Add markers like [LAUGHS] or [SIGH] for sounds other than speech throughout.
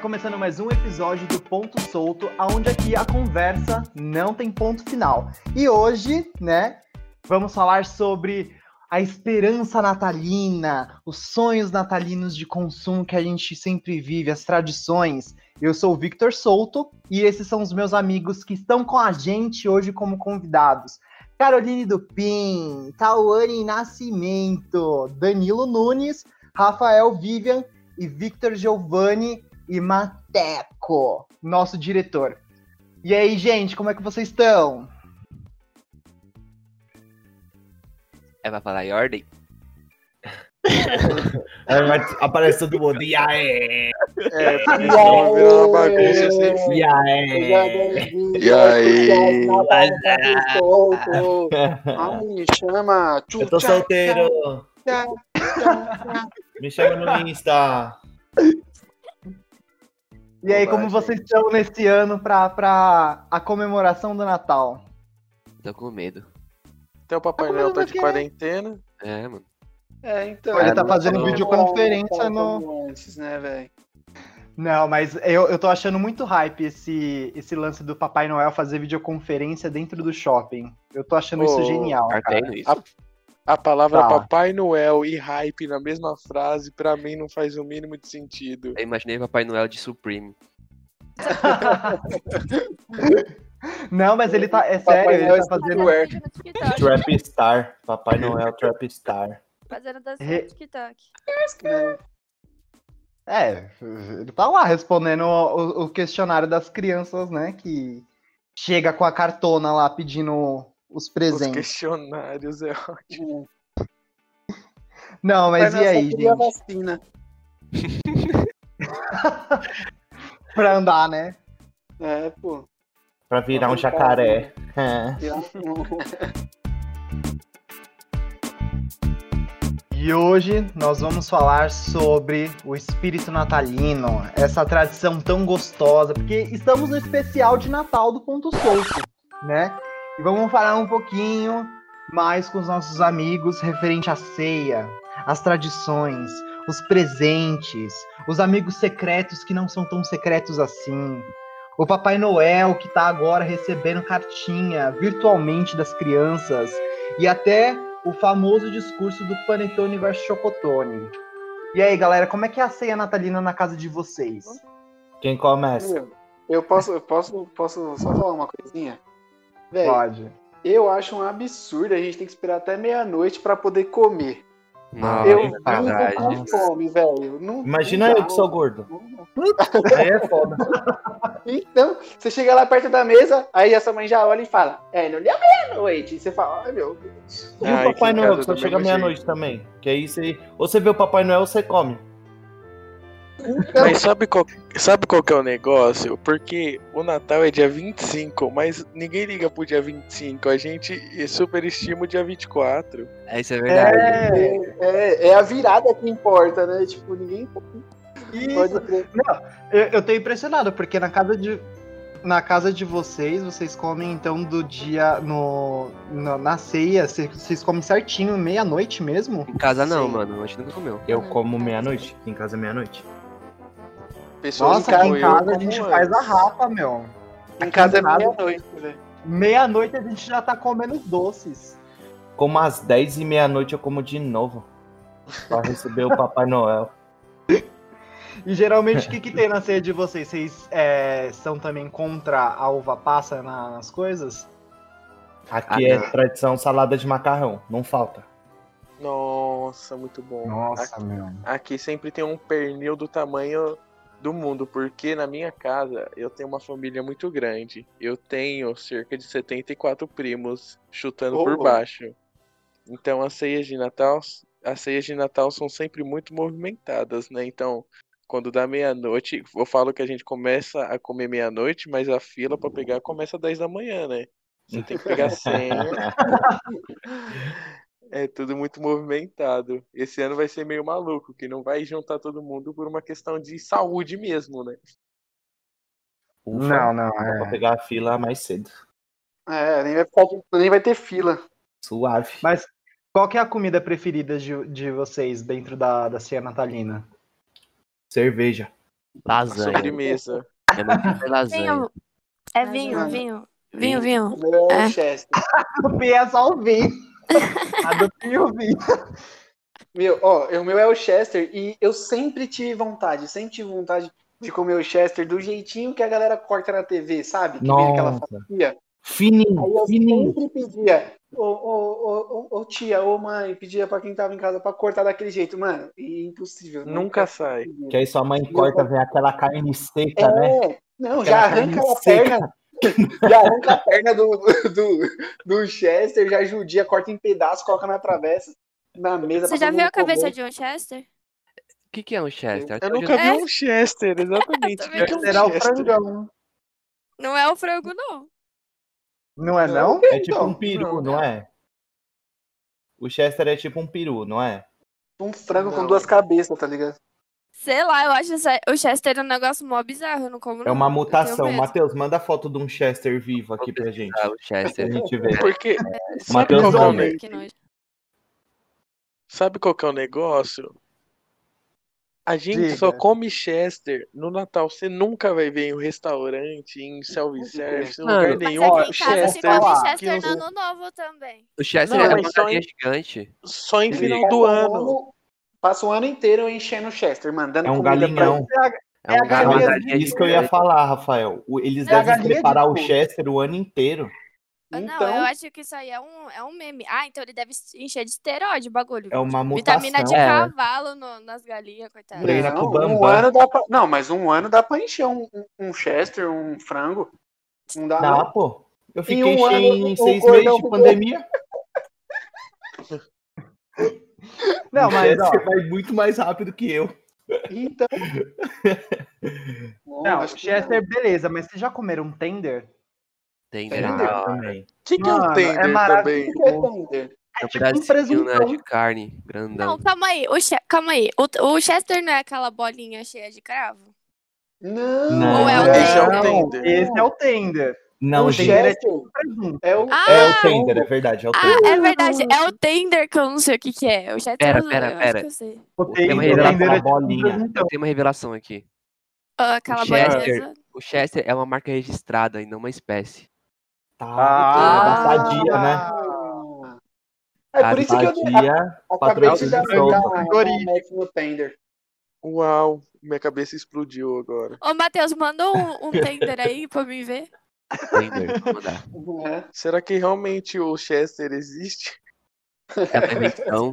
começando mais um episódio do Ponto Solto, onde aqui a conversa não tem ponto final. E hoje, né, vamos falar sobre a esperança natalina, os sonhos natalinos de consumo que a gente sempre vive, as tradições. Eu sou o Victor Souto e esses são os meus amigos que estão com a gente hoje como convidados. Caroline Dupin, Tauane Nascimento, Danilo Nunes, Rafael Vivian e Victor Giovanni e Mateco, nosso diretor. E aí, gente, como é que vocês estão? É pra falar em ordem? [LAUGHS] Vai, aparece todo mundo. E aí? É, [LAUGHS] virar uma bagunça assim. E aí? E aí? Ai, me chama. Eu tô solteiro. Me chama no Insta. [LAUGHS] E aí, como vocês estão nesse ano pra, pra a comemoração do Natal? Tô com medo. Então o Papai Tá Noel tá de quarentena. É, mano. É, então. Ele tá fazendo não- videoconferência não- no- Antes, né, velho? Não, mas eu, eu tô achando muito hype esse, esse lance do Papai Noel fazer videoconferência dentro do shopping. Eu tô achando isso Ô, genial. Tá cara. isso? A- palavra Tá. Papai Noel e hype na mesma frase, pra mim, não faz o mínimo de sentido. Eu imaginei Papai Noel de Supreme. [LAUGHS] Não, mas ele tá. É Papai sério, Noel ele tá fazendo. Ué. no TikTok. Trap Star. Papai Noel Trap Star. Fazendo dança Re- TikTok. É, ele tá lá respondendo o, o questionário das crianças, né? Que chega com a cartona lá pedindo os Os presentes. questionários é ótimo. [LAUGHS] Não, mas Papai e aí, gente? vacina. [LAUGHS] Pra andar, né? É, pô. Pra virar um jacaré. É. [LAUGHS] E hoje nós vamos falar sobre o espírito natalino, essa tradição tão gostosa, porque estamos no especial de Natal do Ponto Solto, né? E vamos falar um pouquinho mais com os nossos amigos referente à ceia, as tradições, os presentes, os amigos secretos que não são tão secretos assim. O Papai Noel que tá agora recebendo cartinha virtualmente das crianças e até o famoso discurso do Panetone versus Chocotone. E aí, galera, como é que é a ceia natalina na casa de vocês? Quem começa? Eu posso, eu posso, posso só falar uma coisinha? Velho, Pode. eu acho um absurdo a gente ter que esperar até meia-noite pra poder comer. Nossa, eu é vivo verdade. com fome, velho. Não- Imagina não eu que sou gordo. não- Aí é foda. [LAUGHS] Então, você chega lá perto da mesa, aí essa mãe já olha e fala: É, não deu meia-noite. E você fala: Ai, meu Deus. E o Papai Noel, que só chega meia-noite também. Que aí você. Ou você vê o Papai Noel ou você come. Então, Mas sabe qual, sabe qual que é o negócio? Porque o Natal é dia 25, mas ninguém liga pro dia 25. A gente superestima o dia 24. É, isso é verdade. É, é, é a virada que importa, né? Tipo, ninguém isso. pode crer. Eu, eu tô impressionado, porque na casa de. Na casa de vocês, vocês comem então do dia no, no- na ceia, vocês, vocês comem certinho, meia-noite mesmo? Em casa não, Sim. mano. A gente nunca comeu. Eu como meia-noite. Em casa meia-noite. Pessoas Nossa, aqui em como eu, casa a gente faz a rapa, meu. Em casa é Nada. meia-noite, velho. Meia-noite a gente já tá comendo os doces. Como às 10 e meia-noite eu como de novo. Pra receber o [LAUGHS] Papai Noel. E geralmente o que, que tem na ceia de vocês? Vocês é, são também contra a uva passa na- nas coisas? Aqui Ah, é não. tradição salada de macarrão. Não falta. Nossa, muito bom. Nossa, meu. Aqui sempre tem um pernil do tamanho do mundo, porque na minha casa eu tenho uma família muito grande. Eu tenho cerca de 74 primos chutando Ô, por baixo. Então as ceias de Natal, as ceias de Natal são sempre muito movimentadas, né? Então, quando dá meia-noite, eu falo que a gente começa a comer meia-noite, mas a fila pra pegar começa às 10 da manhã, né? Você tem que pegar [LAUGHS] senha. É tudo muito movimentado. Esse ano vai ser meio maluco, que não vai juntar todo mundo por uma questão de saúde mesmo, né? Ufa, Não, não, Dá pra é. pegar a fila mais cedo. É, nem vai, ficar, nem vai ter fila. Suave. Mas qual que é a comida preferida de, de vocês dentro da, da ceia natalina? Cerveja. Lasanha. Sobremesa. Faz lasanha. Vinho. É vinho, vinho. Vinho, vinho. O meu é É. [LAUGHS] o é só o vinho. [LAUGHS] A do Pi o vinho. Meu, ó, o meu é o Chester e eu sempre tive vontade, sempre tive vontade de comer o Chester do jeitinho que a galera corta na TV, sabe? Que vem aquela Nossa. fatia. Aí Fininho, eu fininho. sempre pedia, ô, ô, ô, tia, ô mãe, pedia pra quem tava em casa pra cortar daquele jeito, mano. E impossível. Nunca sai. Que aí sua mãe corta, vem aquela carne seca, né? É, não, já Aquela arranca carne a seca. perna, [LAUGHS] já arranca a perna do, do, do Chester, já judia, corta em pedaços, coloca na travessa, na mesa. Você já viu a cabeça comer. de um Chester? O que, que é um Chester? Eu hoje nunca vi É. um Chester, exatamente. [LAUGHS] O que que é um Será o Chester? frangão. Não é o frango, não. Não é não? É tipo um peru, não. não é? O Chester é tipo um peru, não é? Um frango com Não. duas cabeças, tá ligado? Sei lá, eu acho o Chester um negócio mó bizarro, eu não como É uma não. Mutação. Matheus, manda foto de um Chester vivo aqui pra gente. Ah, o Pra Chester. gente ver. Porque. Sabe Matheus qual, que é o Gomes. ne- Que nojo. sabe qual que é o negócio? A gente Diga. só come Chester no Natal. Você nunca vai ver em um restaurante, em self-service, em lugar mas Mas nenhum. aqui em casa se Chester, come ó, Chester no ano novo também. O Chester Não, é uma só em- gigante. Só em final do ano. Passa o ano inteiro enchendo o Chester, mano. Dando É um comida pra galinhão. É, É a um, é galinha galinha Isso que eu ia falar, Rafael. Eles É a devem galinha de preparar o. Chester o ano inteiro. Ah, Não, Então, eu acho que isso aí é um, é um meme. Ah, então ele deve encher de esteroide o bagulho. É uma mutação. Vitamina de É. cavalo no- nas galinhas, coitada. Treina não, com um ano dá pra... Não, mas um ano dá pra encher um, um- Chester, um frango. Não dá, Dá, não. pô. Eu Em fiquei um ano, em seis meses de pandemia. [LAUGHS] Não, mas ó, Chester vai muito mais rápido que eu. Então. não, acho que Chester, beleza, mas vocês já comeram tender? Tender. Tender Ah, também. O que, que é Mano, um é tender também? maravilhoso. não. É tender. é um tipo um né, de carne, grandão. Não, calma aí. O che- Calma aí. O, o Chester não é aquela bolinha cheia de cravo? Não, Não. Ou é o Esse é o Não, tender. Esse é o tender. Não, o. Chester é tipo presunto. é o. Ah, É o Tender, é verdade, é o Ah, Tender. é verdade. É o tender que eu não sei o que que é. O Chester Pera, eu- pera, eu pera. acho que eu sei. O Tem uma tender, o revelação, é tipo bolinha. Eu tenho uma revelação aqui. Ah, aquela O bolinha Chester. O Chester é uma marca registrada e não uma espécie. Tá. Ah. da Sadia, né? Ah. É por isso que eu dei- Sadia, acabei de dar, no tender. Uau, minha cabeça explodiu agora. Ô, Matheus, manda um, um tender aí pra mim ver. Vou [LAUGHS] mandar. É. Será que realmente o Chester existe? É uma invenção.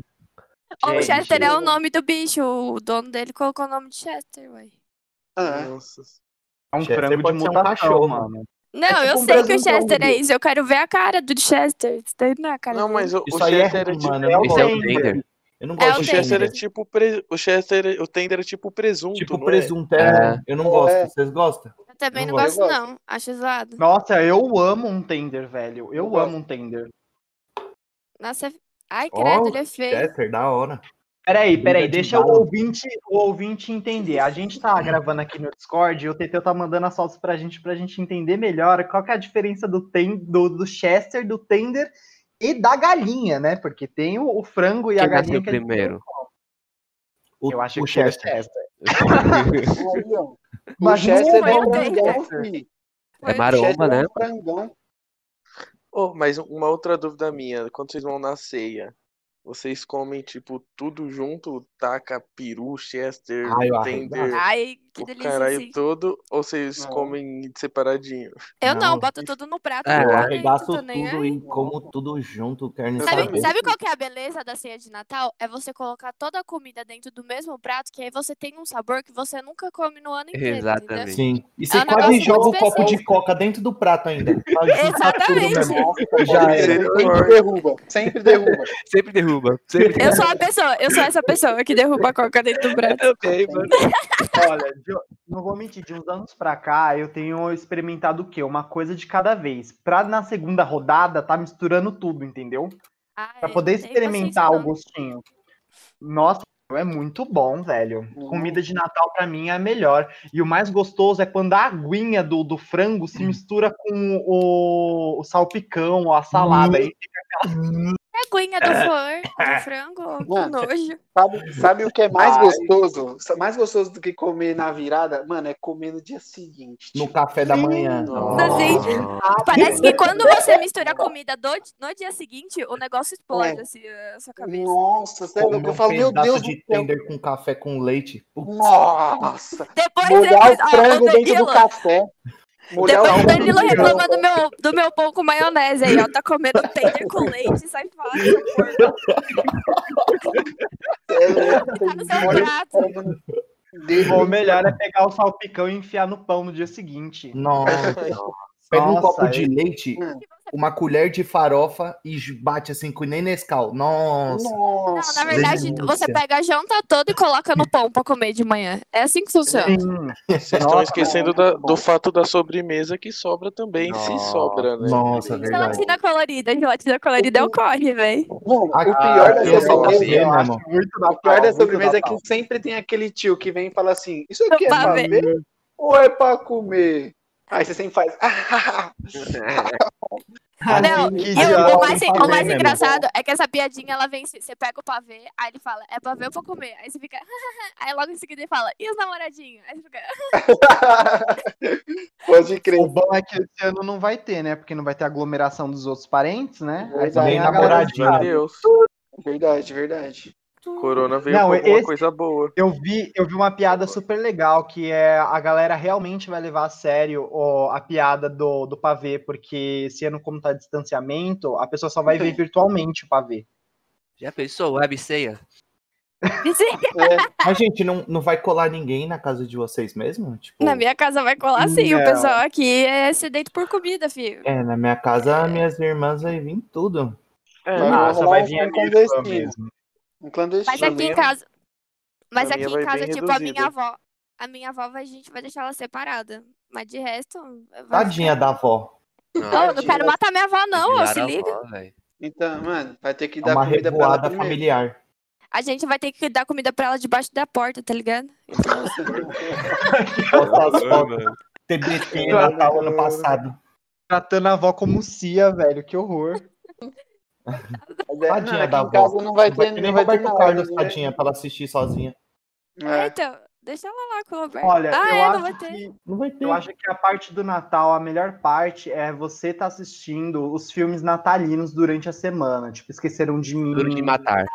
Ô, o Chester é o nome do bicho. O dono dele colocou o nome de Chester, ué. Ah, Nossa. É um Chester frango de pode ser um mutação, cachorro. mano. Não, tipo eu um sei que o Chester é isso. Eu quero ver a cara do Chester. Isso daí não é a cara Não, dele. mas o, o é Chester é tipo. mano. Eu não É o é o gosto. Tender. Eu não É gosto o O de Chester é tipo pre... o Chester, o Tender é tipo presunto, Tipo não presunto, é. É. Eu não gosto. É. Vocês gostam? Eu também não não gosto. gosto, não. Acho zoado. Nossa, eu amo um tender, velho. Eu Eu amo gosto. um tender. Nossa, é- ai, credo, ele é feio. Chester, da hora. Peraí, peraí, deixa o ouvinte, o ouvinte entender. A gente tá gravando aqui no Discord e o Teteu tá mandando as fotos pra gente, pra gente entender melhor qual que é a diferença do, ten, do, do Chester, do tender e da galinha, né? Porque tem o, o frango e a Quem galinha nasceu que a primeiro? O, Eu acho o que é Chester. Chester. [LAUGHS] [LAUGHS] O Mas Chester não é é um o frangão, Chester. fi. É maromba, né? é um. Oh, mas uma outra dúvida minha, quando vocês vão na ceia, vocês comem, tipo, tudo junto? Taca peru, Chester, Ai, tender. Ai, que o delícia, caralho sim. todo? Ou vocês Não. comem separadinho? Eu não, Não. boto tudo no prato. É, Eu arregaço nem tudo aí. e como tudo junto, carne Sabe, sabe qual que é a beleza da ceia de Natal? É você colocar toda a comida dentro do mesmo prato, que aí você tem um sabor que você nunca come no ano inteiro, Exatamente. entendeu? Sim. E você É um quase joga o copo de coca dentro do prato ainda. [LAUGHS] Tudo Exatamente. mesmo. Já era. Sempre derruba. Sempre derruba. Sempre derruba. Sempre Eu sou a pessoa, eu sou essa pessoa que derruba a coca dentro do também, mano. Olha, de- não vou mentir, de uns anos pra cá, eu tenho experimentado o quê? Uma coisa de cada vez. Pra na segunda rodada, tá misturando tudo, entendeu? Ai, Pra poder não tenho experimentar o gostinho. Nossa, é muito bom, velho. Uhum. Comida de Natal pra mim é a melhor. E o mais gostoso é quando a aguinha do, do frango se mistura com o, o salpicão, a salada. Aí fica não. É linguinha do, flor, do frango, Mano. nojo. Sabe, sabe o que é mais Ai. gostoso? Mais gostoso do que comer na virada? Mano, é comer no dia seguinte. No café da manhã. Assim, Parece que quando você mistura a comida do, no dia seguinte, o negócio explode, É. assim, a sua cabeça. Nossa, é Eu um falo, meu pedaço Deus de do céu. tender com café com leite. Putz, Nossa. Depois deles, o ó, frango o dentro do café. Depois o o Danilo reclama do meu, do meu pão com maionese aí, ó. Tá comendo tender com leite, sai fora, porco. É louco, Tá no seu molha o prato. melhor é pegar o salpicão e enfiar no pão no dia seguinte. Nossa. Pega um Nossa, copo de é- leite, Hum. Uma colher de farofa e bate assim com nem Nescau. Nossa. Não, Nossa. na verdade, delícia. você pega a janta toda e coloca no pão pra comer de manhã. É assim que funciona. Vocês estão esquecendo da- do fato da sobremesa que sobra também, se Nossa. sobra, né? Nossa, verdade. Gelatina colorida, gelatina colorida é o corre, velho. Mano, Aqui, o pior da sobremesa, eu né, acho muito pior da sobremesa é que sempre tem aquele tio que vem e fala assim: Isso aqui é Pra pra ver. ou é pra comer? Aí você sempre faz. [LAUGHS] Não, que e idiota, o, o mais, o mais engraçado é que essa piadinha, ela vem, você pega o pavê, aí ele fala, é pavê ou pra comer? Aí você fica, [LAUGHS] aí logo em seguida ele fala, e os namoradinhos? Aí você fica, [LAUGHS] Pode O crer. bom é que esse ano não vai ter, né? Porque não vai ter aglomeração dos outros parentes, né? Aí só Nem vem a galera de namoradinho. Deus, Verdade, verdade. Corona veio Não, com alguma esse- coisa boa. Eu vi, eu vi uma piada super legal, que é a galera realmente vai levar a sério ó, a piada do, do pavê, porque esse ano, como tá distanciamento, a pessoa só vai ver virtualmente o pavê. Já pensou? Web ceia? É, Mas, gente, não, não vai colar ninguém na casa de vocês mesmo? Tipo, na minha casa vai colar sim, o Não. pessoal aqui é sedento por comida, filho. É, na minha casa, minhas irmãs vai vir tudo. É, Ah, só vai vir a mesmo. Um clandestino. Mas aqui em casa, mas aqui em casa, tipo, a minha reduzida. avó, a minha avó, a gente vai deixar ela separada, mas de resto... Tadinha ficar- da avó. Não, eu não quero matar minha avó não, ó, se liga. avó. Então, mano, vai ter que É dar uma comida pra ela primeiro. familiar. A gente vai ter que dar comida pra ela debaixo da porta, tá ligado? Fotos. TBT Natal ano passado. Tratando a avó como Cia, velho, que horror. É, Tadinha não, aqui da avó. não vai Vai ter, ter não nem vai ter Roberto nada, Carlos, né? tadinha, pra ela assistir sozinha. É. Então, deixa ela lá com o Roberto. Olha, ah, eu, é, não vai acho ter. que, Não vai ter. eu acho que a parte do Natal, a melhor parte é você tá assistindo os filmes natalinos durante a semana. Tipo, Esqueceram de Mim. Duro de matar.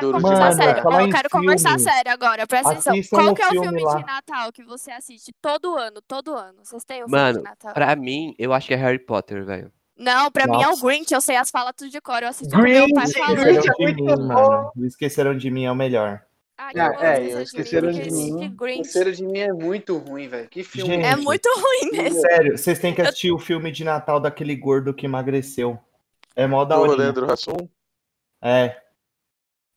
Duro de Mano, sério. eu quero conversar sério agora. Presta atenção. Qual que é o filme filme de Natal que você assiste todo ano? Todo ano. Vocês têm o filme Mano, de Natal? Pra mim, eu acho que é Harry Potter, velho. Não, pra mim é o Nossa. Grinch. Eu sei as falas tudo de cor. Eu assisti com meu pai Grinch! falando. Grinch Esqueceram é de muito mim, bom. mano. Esqueceram de mim é o melhor. Ai, Ah, eu amo é, Esqueceram de Esqueceram Mim, de Grinch Terceiro de mim é muito ruim, velho. Que filme. Gente. é muito ruim mesmo. Sério, vocês têm que assistir o filme de Natal daquele gordo que emagreceu. É mó da hora. Leandro Hassum. É,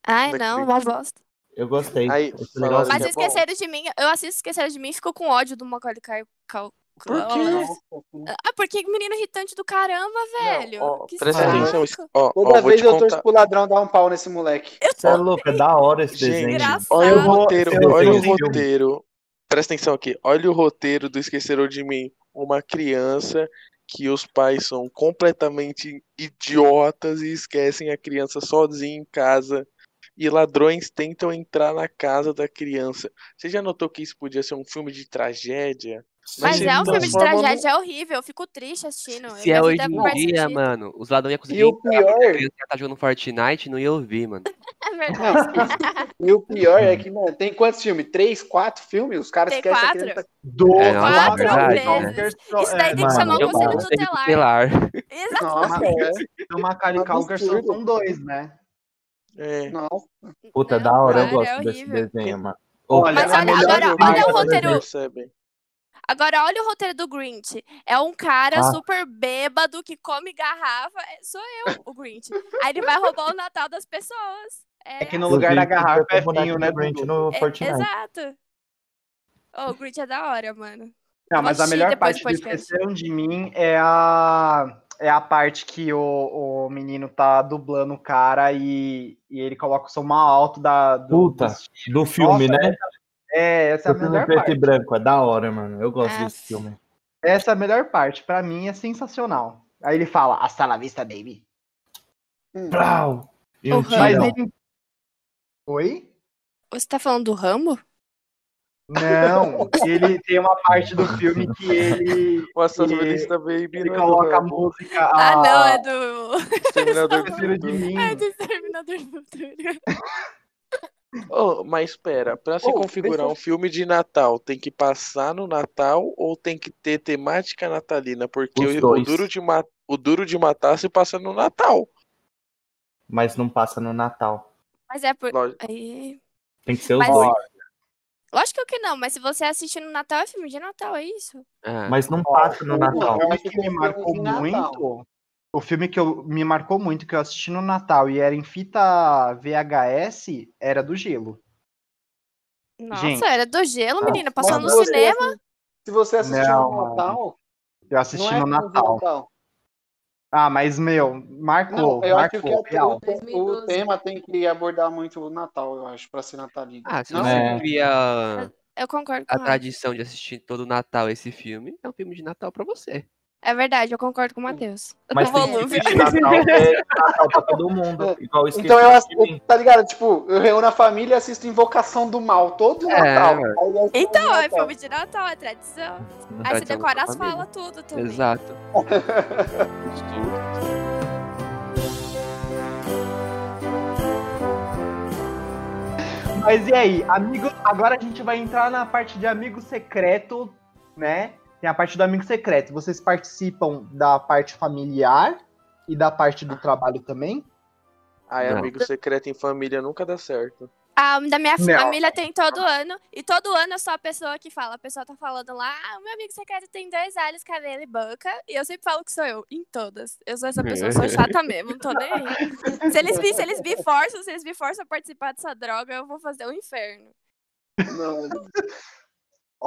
Ai, é não, uma bosta. eu gostei. Aí. Mas é o Esqueceram de Mim, eu assisto Esqueceram de Mim e fico com ódio do Macaulay Cal... Por quê? Ah, porque menino irritante do caramba, velho. ó, que presta saco. atenção. Ó, ó, Toda vou vez eu contar. torço pro ladrão dar um pau nesse moleque. Você é louco, é da hora esse Gente, desenho. Engraçado. Olha o roteiro, eu olha o roteiro. Presta atenção aqui. Olha o roteiro do Esqueceram de Mim. Uma criança que os pais são completamente idiotas e esquecem a criança sozinha em casa. E ladrões tentam entrar na casa da criança. Você já notou que isso podia ser um filme de tragédia? Mas é um filme de tragédia, é horrível. Eu fico triste assistindo. Se é hoje em dia, mano, os ladrões iam conseguir E o pior- ia tá jogando Fortnite e não ia ouvir, mano. [LAUGHS] É verdade. E o pior é que, mano, tem quantos filmes? Três, quatro filmes? Os caras esquecem quatro. criança. Do É, Quatro verdade, vezes. né? Isso daí tem que Mano, chamar o conselho. Conselho tutelar. tutelar. Exato. Nossa, é. Um Culkin só absurdo. são dois, né? É. Nossa. Puta, Não, da hora, eu gosto é desse desenho, mano. Olha, Mas olha, agora, olha o é roteiro. Agora, olha o roteiro do Grinch. É um cara Ah. super bêbado que come garrafa. É- Sou eu, o Grinch. Aí ele vai roubar o Natal das pessoas. É, É que no lugar da garrafa é vinho, né? Grinch no é- Fortnite. exato. Oh, o Grinch é da hora, mano. Não, mas a melhor parte do. Esqueceram de Mim é a, é a parte que o, o menino tá dublando o cara e, e ele coloca o som mal alto da, do, Puta, do- do filme, Nossa, né? É, essa é a Do melhor preto e parte. branco, é da hora, mano. Eu gosto Ah. desse filme. Essa é a melhor parte. Pra mim é sensacional. Aí ele fala, hasta la vista, baby. Plau! E um. Mas Rambo. ele... Oi? Você tá falando do Rambo? Não, [LAUGHS] ele tem uma parte do filme que ele, O assassino ele, Baby ele não é do coloca a Rambo, música. Ah, não, a- é do. Exterminador do Esqueceram de Futuro. mim. É do Exterminador do Futuro. [LAUGHS] Oh, mas espera, pra se Oh, configurar um filme de Natal, tem que passar no Natal ou tem que ter temática natalina? Porque o, o duro de o duro de matar se passa no Natal. Mas não passa no Natal. Mas é por. Lógico. Aí... Tem que ser os Mas- dois. Lógico que não, mas se você assistir no Natal, é filme de Natal, é isso. Ah, Mas não passa no Natal. Eu acho que que me é marcou muito. O filme que eu, me marcou muito, que eu assisti no Natal e era em fita VHS, era do gelo. Nossa, Gente. era do gelo, menina. Passou Mas no você cinema. Se você assistiu Não, no Natal, Eu assisti não é no Natal. Natal. Ah, mas, meu, marcou, Não, eu acho que marcou, o, real. o, o tema tem que abordar muito o Natal, eu acho, pra ser natalino. ah, se Não, você É. cria Eu concordo com a ela. tradição de assistir todo Natal esse filme, é um filme de Natal pra você. É verdade, eu concordo com o Matheus. Mas tem filme de Natal [LAUGHS] é Natal pra todo mundo. Igual esqueci Então eu, mim. tá ligado? Tipo, eu reúno a família e assisto Invocação do Mal todo É, Natal. é Então, é filme de Natal, é tradição. Aí você decora as falas, tudo também. Exato. Mas e aí, amigo? Agora a gente vai entrar na parte de amigo secreto, né? Tem a parte do amigo secreto. Vocês participam da parte familiar e da parte do trabalho também? Ai, Não. amigo secreto em família nunca dá certo. A da minha Não. família tem todo ano. E todo ano eu sou a pessoa que fala. A pessoa tá falando lá, ah, o meu amigo secreto tem dois olhos, cabelo e boca. E eu sempre falo que sou eu, em todas. Eu sou essa pessoa, sou chata mesmo, não tô nem aí. [LAUGHS] Se eles, me, se eles me forçam, se eles me forçam a participar dessa droga, eu vou fazer um inferno. Não,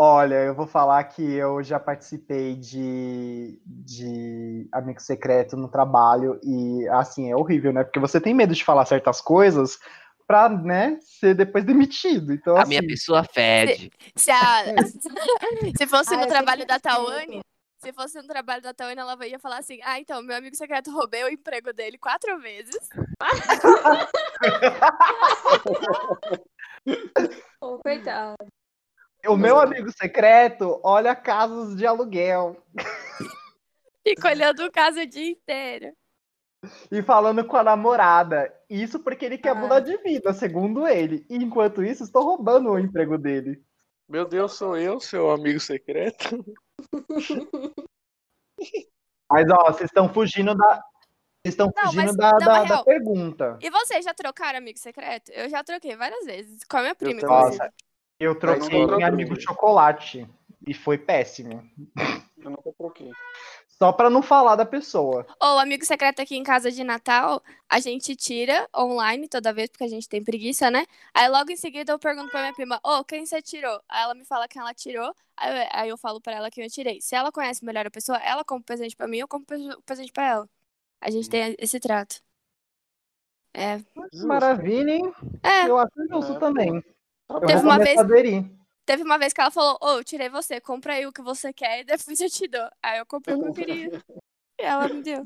Olha, eu vou falar que eu já participei de, de amigo secreto no trabalho e assim é horrível, né? Porque você tem medo de falar certas coisas pra, né, ser depois demitido. Então, A assim, minha pessoa fede. Se, a, [LAUGHS] se fosse Ah, no trabalho da Tawane, se fosse no trabalho da Tawane, ela ia falar assim: Ah, então, meu amigo secreto roubei o emprego dele quatro vezes. [LAUGHS] Ô, coitado. O meu amigo secreto olha casas de aluguel Fica olhando o caso o dia inteiro. e falando com a namorada. Isso porque ele quer Ah. mudar de vida, segundo ele. E enquanto isso, estou roubando o emprego dele. Meu Deus, sou eu, seu amigo secreto? [LAUGHS] Mas, ó, vocês estão fugindo da. Vocês estão fugindo mas- da, não, da, da pergunta. E vocês já trocaram amigo secreto? Eu já troquei várias vezes. Com a minha prima, inclusive. Nossa, eu troquei em amigo chocolate. E foi péssimo. eu nunca troquei. Só pra não falar da pessoa. Ou o amigo secreto aqui em casa de Natal, a gente tira online toda vez, porque a gente tem preguiça, né? Aí logo em seguida eu pergunto pra minha prima, ô, quem você tirou? Aí ela me fala quem ela tirou, aí eu, aí eu falo pra ela quem eu tirei. Se ela conhece melhor a pessoa, ela compra o presente pra mim, eu compro o presente pra ela. A gente tem esse trato. É. Maravilha, hein? É, Eu acho justo É. também. Eu Teve vou uma vez- teve uma vez que ela falou, ô, eu tirei você, compra aí o que você quer e depois eu te dou. Aí eu comprei o que eu queria. E ela me deu.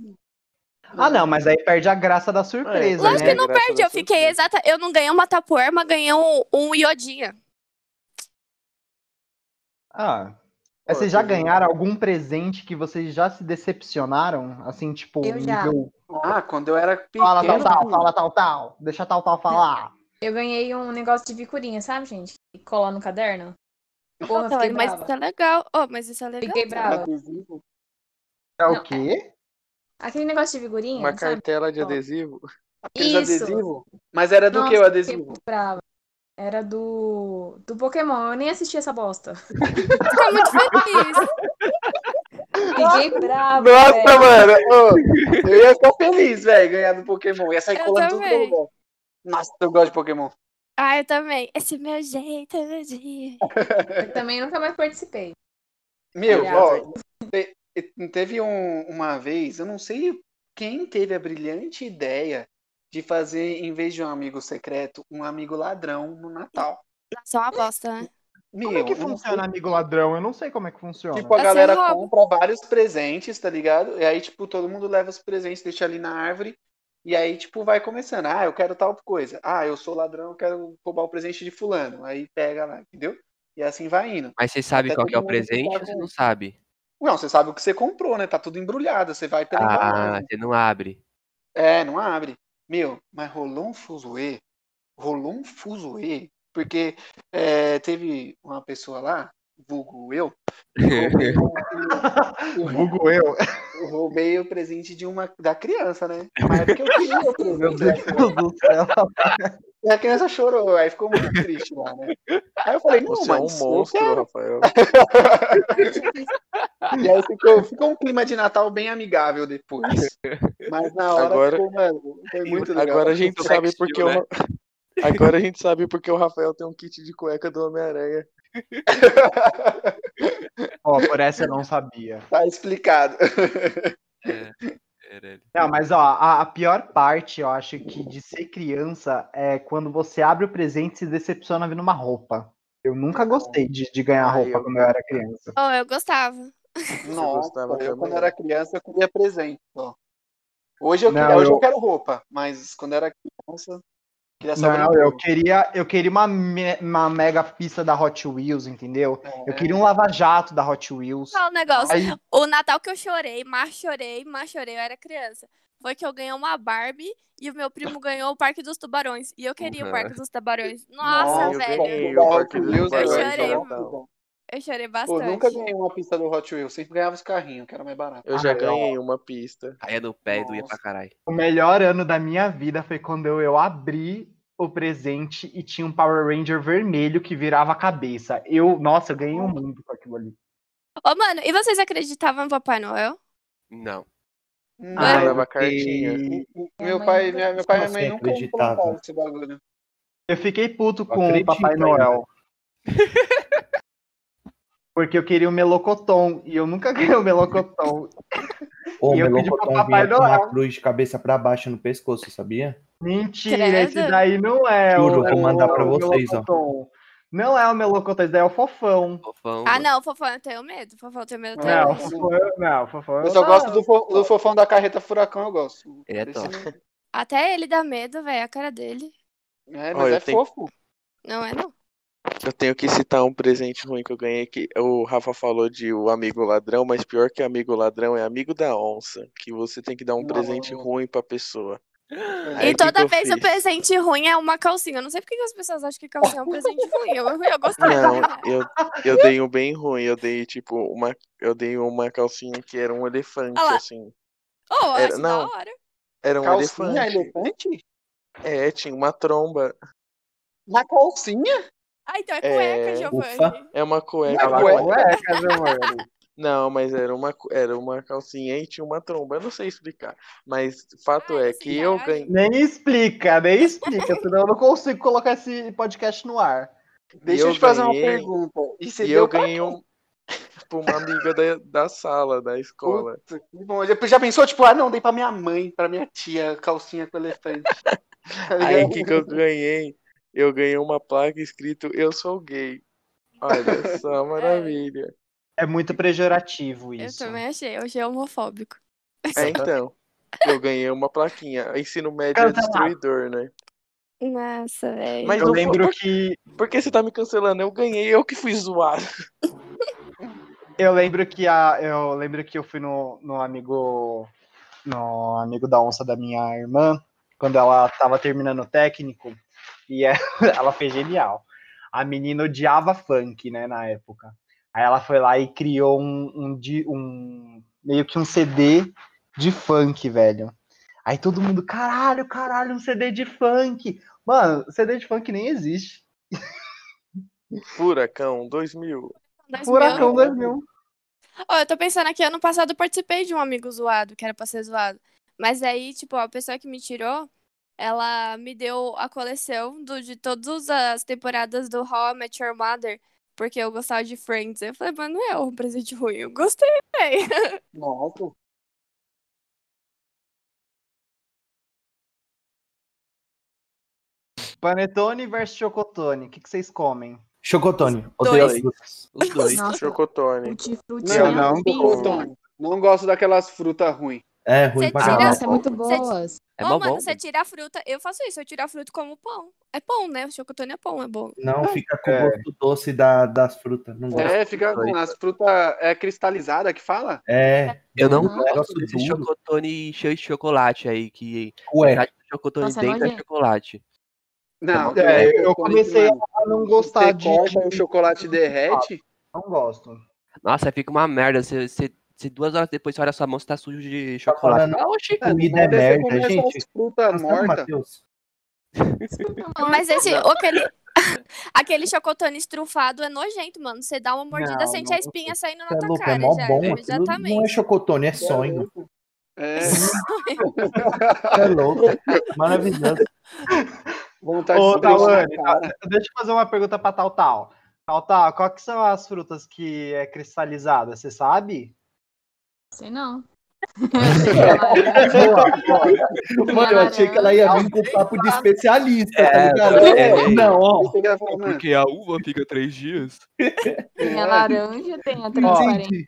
Ah, não, mas aí perde a graça da surpresa, Lógico né? que não perde, eu fiquei exata. Eu não ganhei uma tapuer, mas ganhei um, um iodinha. Ah. Pô, Vocês já ganharam algum presente que vocês já se decepcionaram? Assim, tipo, Eu já. nível. Ah, quando eu era pequeno. Fala tal, tal, fala tal, tal. Deixa tal, tal falar. Eu ganhei um negócio de vicurinha, sabe, gente? Que cola no caderno. Porra, fiquei mas brava. isso é legal. Oh, mas isso é legal. Fiquei brava. Adesivo. É o Não, quê? Aquele negócio de figurinha, Uma sabe? cartela de adesivo? Aqueles Isso. adesivos. Mas era do Nossa, que o adesivo? brava. Era do, do Pokémon. Eu nem assisti essa bosta. [LAUGHS] Fica muito feliz. Fiquei brava. Nossa, velho. mano. ô, eu ia ficar feliz, velho, ganhar do Pokémon. Ia sair Eu colando tudo. Nossa, eu gosto de Pokémon. Ah, eu também. Esse é meu jeito, é meu dia. Eu também nunca mais participei. Meu, ó, te- teve um- uma vez, eu não sei quem teve a brilhante ideia de fazer, em vez de um amigo secreto, um amigo ladrão no Natal. Nossa, é uma bosta, né? Meu, Como é que funciona, amigo ladrão? Eu não sei como é que funciona. Tipo, a galera compra vários presentes, tá ligado? E aí, tipo, todo mundo leva os presentes, deixa ali na árvore. E aí, tipo, vai começando. Ah, eu quero tal coisa. Ah, eu sou ladrão, eu quero roubar o presente de fulano. Aí pega lá, entendeu? E assim vai indo. Mas você sabe Até qual que é o presente ou você com- não sabe? Não, você sabe o que você comprou, né? Tá tudo embrulhado. Você vai pela Ah, embalagem. você não abre. É, não abre. Meu, mas rolou um fuzuê. Rolou um fuzuê. Porque é, teve uma pessoa lá, vulgo eu, [LAUGHS] Vulgo eu. eu roubei o presente de uma da criança, né? [LAUGHS] Mas é porque eu queria o presente. Meu Deus do céu. E a criança chorou, aí ficou muito triste lá, né? Aí eu falei, não, Você é um mas eu monstro, quero. Rafael. [LAUGHS] E aí ficou, ficou um clima de Natal bem amigável depois. Mas na hora Agora- ficou, mano, foi muito legal. Agora a gente sabe porque o... né? Agora a gente sabe porque o Rafael tem um kit de cueca do Homem-Aranha. [LAUGHS] Ó, por essa eu não sabia. Tá explicado. Caralho. Não, mas ó, a, a pior parte, eu acho que de ser criança é quando você abre o presente e se decepciona vendo uma roupa. Eu nunca gostei de, de ganhar Ah, roupa eu- quando eu era criança. Oh, eu gostava. Nossa, gostava eu também? quando era criança eu queria presente, ó. Hoje eu, Não, queria, hoje eu eu- quero roupa, mas quando era criança, queria Não, eu queria, eu queria uma, me- uma mega pista da Hot Wheels, entendeu? É. Eu queria um lava-jato da Hot Wheels. Fala um negócio. Aí, O Natal que eu chorei, mais chorei, mais chorei, eu era criança. Foi que eu ganhei uma Barbie e o meu primo ganhou o Parque dos Tubarões. E eu queria o Uhum. Parque dos Tubarões. Nossa, eu velho. o Hot Wheels, Eu agora, chorei. Eu chorei Pô, bastante. nunca ganhei uma pista do Hot Wheels, sempre ganhava os carrinhos, que era mais barato. Eu já Ah, ganhei uma pista. Caía no pé e doía Nossa. pra caralho. o melhor ano da minha vida foi quando eu, eu abri o presente e tinha um Power Ranger vermelho que virava a cabeça. Eu, nossa, eu ganhei um mundo com aquilo ali. Ô, mano, e vocês acreditavam no Papai Noel? Não. Não, Ah, Mandava eu cartinha. fiquei- meu pai, nunca minha, meu pai e minha mãe assim nunca acreditava? implantaram esse bagulho. Eu fiquei puto com o Papai. Noel. [LAUGHS] Porque eu queria o melocotão e eu nunca [LAUGHS] ganhei o melocotão. O E eu pedi pro melocotão Papai vinha com uma Noel. cruz de cabeça pra baixo no pescoço, sabia? Mentira, Credo. esse daí não é Juro, o, vou mandar pra o vocês, ó. melocotão. Não é o melocotão, esse daí é o fofão. Fofão. Ah, não, fofão, eu tenho medo. Fofão, eu tenho medo até Não, o hoje. fofão, não, o fofão. Eu só não. gosto do, fo- do fofão da carreta furacão, eu gosto. Ele é Esse top. não- Até ele dá medo, velho, a cara dele. É, mas Olha, é tem- fofo. Não é, não. Eu tenho que citar um presente ruim que eu ganhei que o Rafa falou de o amigo ladrão, mas pior que amigo ladrão é amigo da onça, que você tem que dar um Não. presente ruim pra pessoa. Aí, e que toda que vez o presente ruim é uma calcinha. Eu não sei por que que as pessoas acham que calcinha é um presente ruim. Eu, eu [LAUGHS] gostei. Não, eu, eu dei um bem ruim, eu dei tipo uma eu dei uma calcinha que era um elefante Ah assim. Oh, Era- não. da hora. Era um Calcinha, elefante. elefante? É, tinha uma tromba. Na calcinha? Ah, então é É, cueca, Giovanni. ufa. É uma cueca. Não, Ela Ué. cueca, Giovanni. Não, mas era uma, era uma calcinha e tinha uma tromba. Eu não sei explicar. Mas fato Ah, é que eu ganhei. Nem explica, nem explica, senão eu não consigo colocar esse podcast no ar. Deixa eu, eu te fazer uma ganhei- pergunta. E você E deu eu pra ganhei um [LAUGHS] pra uma amiga da, da sala, da escola. Puta, que bom. Já, já pensou, tipo, ah, não, dei pra minha mãe, pra minha tia, calcinha com elefante. [LAUGHS] Tá Aí o que, que eu ganhei? Eu ganhei uma placa escrito Eu sou gay. Olha só, [LAUGHS] maravilha. É muito pejorativo Eu isso. também achei. Eu achei homofóbico. [LAUGHS] É, então. Eu ganhei uma plaquinha. Ensino médio é destruidor, né? Nossa, velho. Mas Eu não lembro foi- que Por que você tá me cancelando? Eu ganhei, eu que fui zoado. eu lembro que a eu lembro que eu fui no, no amigo no amigo da onça da minha irmã quando ela tava terminando o técnico e é- [LAUGHS] ela fez genial. A menina odiava funk, né, na época. Aí ela foi lá e criou um, um, um meio que um CD de funk, velho. Aí todo mundo, caralho, caralho, um CD de funk. Mano, CD de funk nem existe. Furacão 2000. 2000. Furacão 2000. Ó, eu tô pensando aqui, ano passado eu participei de um amigo zoado, que era pra ser zoado. Mas aí, tipo, a pessoa que me tirou, ela me deu a coleção do, de todas as temporadas do How I Met Your Mother, porque eu gostava de Friends. Eu falei, mas não é um presente ruim, eu gostei. [LAUGHS] Nossa. Panetone versus chocotone. O que, que vocês comem? Chocotone, odeio Dois. Os dois. Nossa, Chocotone. Não, não, chocotone. Não gosto daquelas frutas ruins. É ruim Você pra tira-. Nossa, é muito boas. É Ô, mó mano, bom. você tira a fruta. Eu faço isso, eu tiro a fruta como pão. É pão, né? O chocotone é pão, é bom. Não, fica com o É. gosto doce da, das frutas. Não gosto. É, fica com as frutas é cristalizada que fala? É, Eu não Uhum. gosto desse duro. chocotone cheio de chocolate aí, que ué. do chocotone Nossa, é dentro é chocolate. Não, É, é, eu comecei mano, a não gostar Você de. corta e o chocolate derrete. Não gosto. Nossa, fica uma merda. Você, você, você duas horas depois você olha sua mão, você tá sujo de chocolate. falando- Ah, oxi. Comida é merda, gente. mortas. Matheus. Mas esse, aquele, [LAUGHS] aquele chocotone estrufado é nojento, mano. Você dá uma mordida, Não, sente não a espinha saindo na é tua louco, é cara mó já, bom. Imediatamente. não é chocotone, é sonho. É, É louco. Maravilhoso. vontade Ô, Tawane, deixa eu fazer uma pergunta pra Tal Tal. Tal Tal, qual que são as frutas que é cristalizada? Você sabe? Sei não. [LAUGHS] Mano, eu achei que ela ia vir com papo de especialista, tá É, ligado? é. Não, ó. Falar, mano, a uva fica três dias. Tem a laranja, tem a transparente.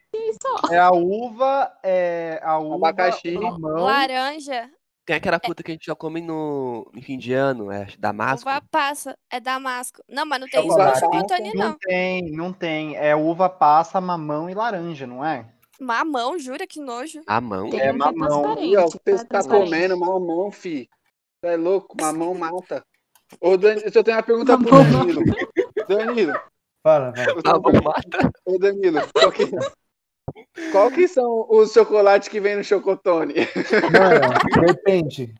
É a uva, é a uva, Abacaxi. o mamão, Laranja, Tem aquela fruta que a gente só come no, no fim de ano, é damasco. uva passa, é damasco. Não, mas não tem isso no chocotone, não não. tem, não tem. É uva, passa, mamão e laranja, não é? Mamão, jura que nojo. A mão. Tem É um que é mamão. Aí, ó, você é tá comendo mamão, fi. Você é louco? Mamão mata. Ô, Dan... Eu tenho uma pergunta pro Mamão Danilo. Danilo, Fala, vai. eu tenho A uma [LAUGHS] mão pergunta- mata. Ô, Danilo, qual que... qual que são os chocolates que vem no chocotone? Mano, depende.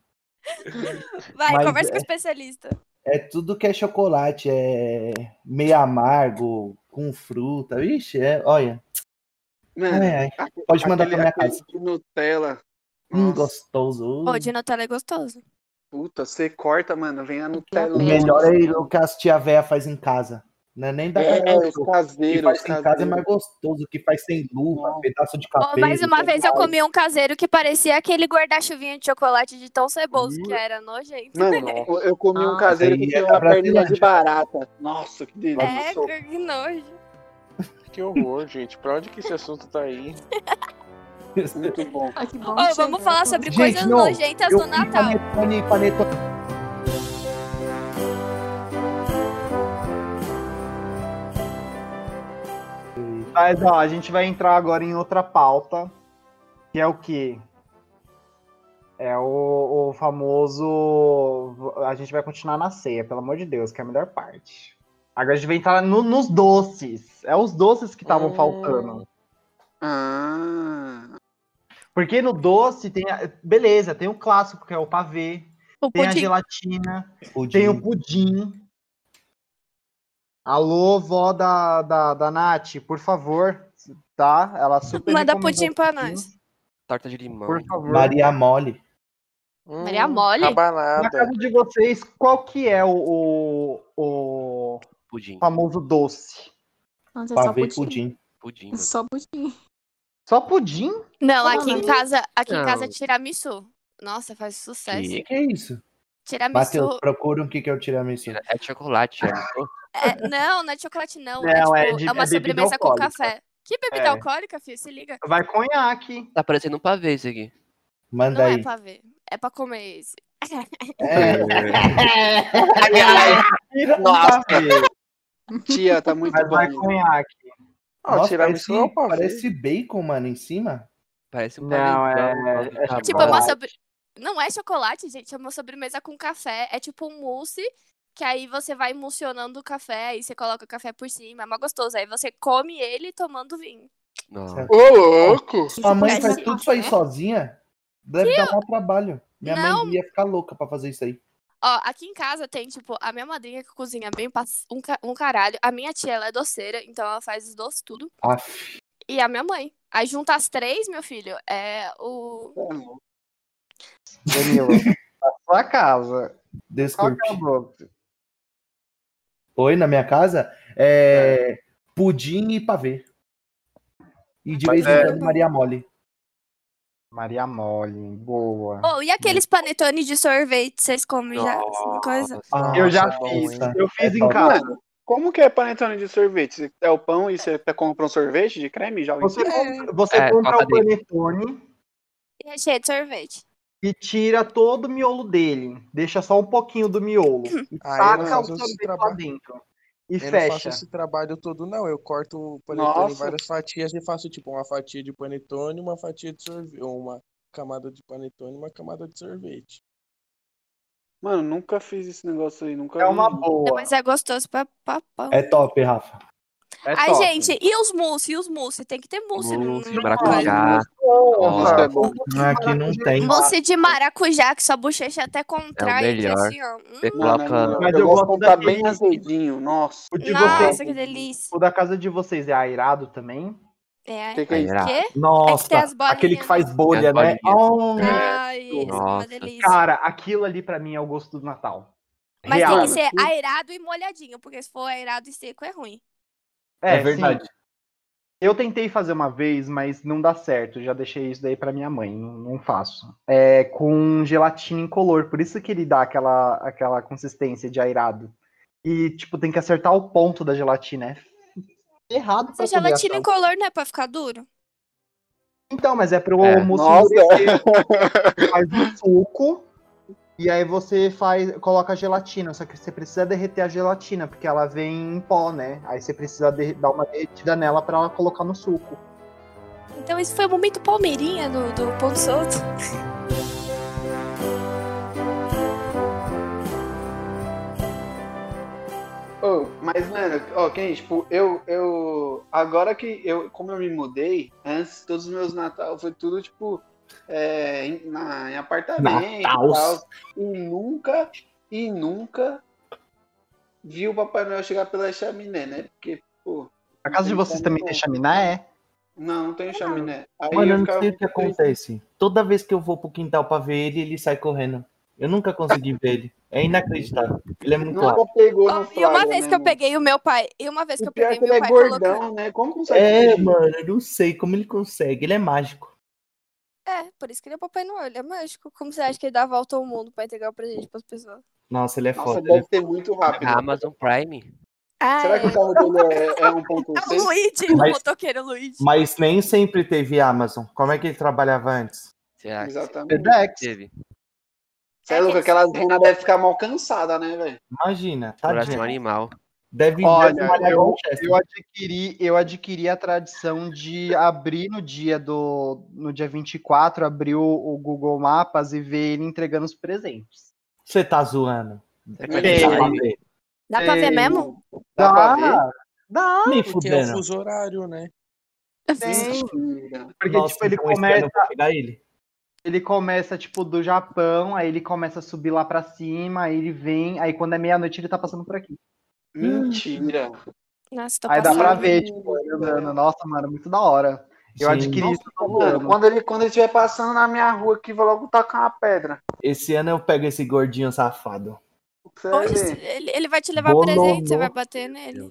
Vai, Mas conversa com é- o especialista. É tudo que é chocolate, é meio amargo, com fruta. Vixe, é, olha. Mano, ai. Pode mandar aquele, pra minha casa. de Nutella. Hum, gostoso. Pô, de Nutella é gostoso. puta, você corta, mano, vem a Nutella. O melhor é o que as tia véia faz em casa. Não é nem da É, os Show. O que caseiros, faz os em casa é mais gostoso, que faz sem luva, Nossa. pedaço de Ó, café. mais uma vez eu comi um caseiro que parecia aquele guarda-chuvinha de chocolate de tão ceboso que era nojento. Mano, eu- [LAUGHS] eu comi um Ah. caseiro Aí que é tinha uma perninha de barata. Nossa, que delícia. É, que nojo. [LAUGHS] Que horror, gente. Pra onde que esse assunto tá aí? [LAUGHS] Muito bom. Ah, que bom que vamos falar sobre Gente, coisas não, nojentas Eu no comi Natal. panetone, panetone. Mas ó, a gente vai entrar agora em outra pauta, que é o quê? É o, o famoso. A gente vai continuar na ceia, pelo amor de Deus, que é a melhor parte. Agora a gente vai entrar no- nos doces. É os doces que estavam Hum. faltando. Ah, Porque no doce tem. a- Beleza, tem o clássico, que é o pavê, O tem a pudim. gelatina, Pudim. tem o pudim. Alô, vó da, da, da Nath, por favor, tá? Ela super Manda pudim pra pudim, nós. Torta de limão. Por favor. Maria Mole. Maria Hum, Mole? Na Rabanada. casa de vocês, qual que é o, o, o Pudim. famoso doce? Nossa, é só Pavê e pudim. pudim. Pudim. É. Só pudim. Só pudim? Não, Como aqui em não? casa, aqui em Não. casa é tiramisu. Nossa, faz sucesso. O que, que é isso? Tiramisu. Matheus, procura o que, que é o tiramisu. É chocolate? É, não, não é de chocolate, não. Não, é, é tipo, de- é uma é sobremesa com café. Que bebida É. alcoólica, filho? Se liga. Vai conhaque. Tá parecendo um pavê isso aqui. Manda Não aí. é pra ver. É pra comer esse. É. [LAUGHS] [LAUGHS] Nossa. Tia, tá muito Mas vai bom. conhaque. Ah, Nossa, parece, o pavê. parece bacon, mano, em cima. Parece um Não, é- é tá Tipo, é uma sobre... Não é chocolate, gente. É uma sobremesa com café. É tipo um mousse. Que aí você vai emulsionando o café. Aí você coloca o café por cima. É mó gostoso. Aí você come ele tomando vinho. Ô, louco! Sua mãe faz tudo isso aí sozinha? Deve dar mau trabalho. Minha Não. mãe ia ficar louca pra fazer isso aí. Ó, aqui em casa tem, tipo, a minha madrinha que cozinha bem um, ca- um caralho. A minha tia, ela é doceira, então ela faz os doces tudo. Aff, E a minha mãe. Aí junta as três, meu filho, é o. Danilo, [LAUGHS] na sua casa. Desculpe. que é? Oi, na minha casa? É, pudim e pavê. E de Mas vez em é- quando Maria Mole. Maria Mole, boa. Oh, e aqueles panetone de sorvete, vocês comem já? Essa coisa? Ah, Eu já nossa, fiz. nossa. Eu fiz É em casa. Mano, como que é panetone de sorvete? Você é o pão e você compra um sorvete de creme e em Você, cima? compra- você É, compra o panetone, Recheio de sorvete. e tira todo o miolo dele. Deixa só um pouquinho do miolo. E Ah, eu não taca o sorvete lá trabalho. dentro. E Eu não faço fecha. esse trabalho todo, não. Eu corto o panetone em Nossa. várias fatias e faço tipo uma fatia de panetone, uma fatia de sorvete, uma camada de panetone e uma camada de sorvete. Mano, nunca fiz esse negócio aí, nunca É uma vi. boa. Mas é gostoso pra papão. É top, Rafa. É Ai, top. gente, e os mousse? E os mousse? Tem que ter mousse. no- Mousse, no- maracujá. Nossa, é bom. Aqui não tem. Mousse de maracujá, que sua bochecha até contrai. aqui, melhor. assim, ó. Hum, Você Não, não, coloca. não. Mas eu, eu gosto tá bem azedinho. Nossa. O de Nossa, vocês, que delícia. o da casa de vocês é airado também? É. Que que é isso? Airado. Quê? É que Nossa, tem as bolinhas, aquele que faz né? bolha, né? Oh, Ai, isso, uma Nossa. delícia. Cara, aquilo ali pra mim é o gosto do Natal. Mas Real. tem que ser airado e molhadinho, porque se for airado e seco é ruim. É, sim. verdade. Eu tentei fazer uma vez, mas não dá certo. Já deixei isso daí pra minha mãe, não, não faço. É com gelatina incolor, por isso que ele dá aquela, aquela consistência de airado. E, tipo, tem que acertar o ponto da gelatina. É errado pra Essa gelatina incolor não é pra ficar duro? Então, mas é pro É. moço Nossa. faz um suco e aí você faz, coloca a gelatina, só que você precisa derreter a gelatina, porque ela vem em pó, né? Aí você precisa dar uma derretida nela pra ela colocar no suco. Então esse foi o momento palmeirinha do, do ponto solto. Ô, mas, mano, ó, quem, tipo, eu, eu. Agora que eu, como eu me mudei, antes todos os meus Natal foi tudo, tipo, é, em, na, em apartamento e tal. E nunca, e nunca vi o Papai Noel chegar pela chaminé, né? Porque, pô. A casa de vocês também tem chaminé? Não, não tem chaminé. Aí Mano, eu não ficava sei o que acontece. Toda vez que eu vou pro quintal pra ver ele, ele sai correndo. Eu nunca consegui ver ele. É inacreditável. Ele é muito alto. pegou no e uma vez né, que eu peguei o meu pai, e uma vez que O eu é peguei que ele meu é pai gordão, colocando. né? Como consegue? É, mano, eu não sei como ele consegue. Ele é mágico. É, por isso que ele é Papai Noel, ele é mágico. Como você acha que ele dá a volta ao mundo pra entregar o presente pras pessoas? Nossa, ele é Nossa, foda. Deve ser muito rápido. A Amazon Prime. Ah, Será que o carro dele é, é [LAUGHS] é o 1.6? Luigi, Mas- o motoqueiro Luigi. Mas nem sempre teve Amazon. Como é que ele trabalhava antes? Será que Exatamente. FedEx. teve? Você é louco, aquelas renas devem ficar mal cansadas, né, velho? Imagina, Coração tadinha. animal. Deve, Olha, eu, eu adquiri, eu adquiri a tradição de abrir no dia do no dia 24, abrir o, o Google Mapas e ver ele entregando os presentes. Você tá zoando. Vai Dá pra ver. Dá mesmo? Dá pra ver? Dá, Nem Porque é o fuso horário, né? Mentira. Porque Nossa, tipo, ele então começa, ele. ele começa tipo do Japão, aí ele começa a subir lá pra cima, aí ele vem, aí quando é meia-noite ele tá passando por aqui. Mentira. Nossa, tô Aí dá pra ver, tipo, ele andando. Nossa, mano, muito da hora. Eu Sim. adquiri isso todo Mano, ano. quando ele, quando ele estiver passando na minha rua aqui, vou logo tacar uma pedra. Esse ano eu pego esse gordinho safado. Hoje, ele, ele vai te levar presente, você vai bater nele.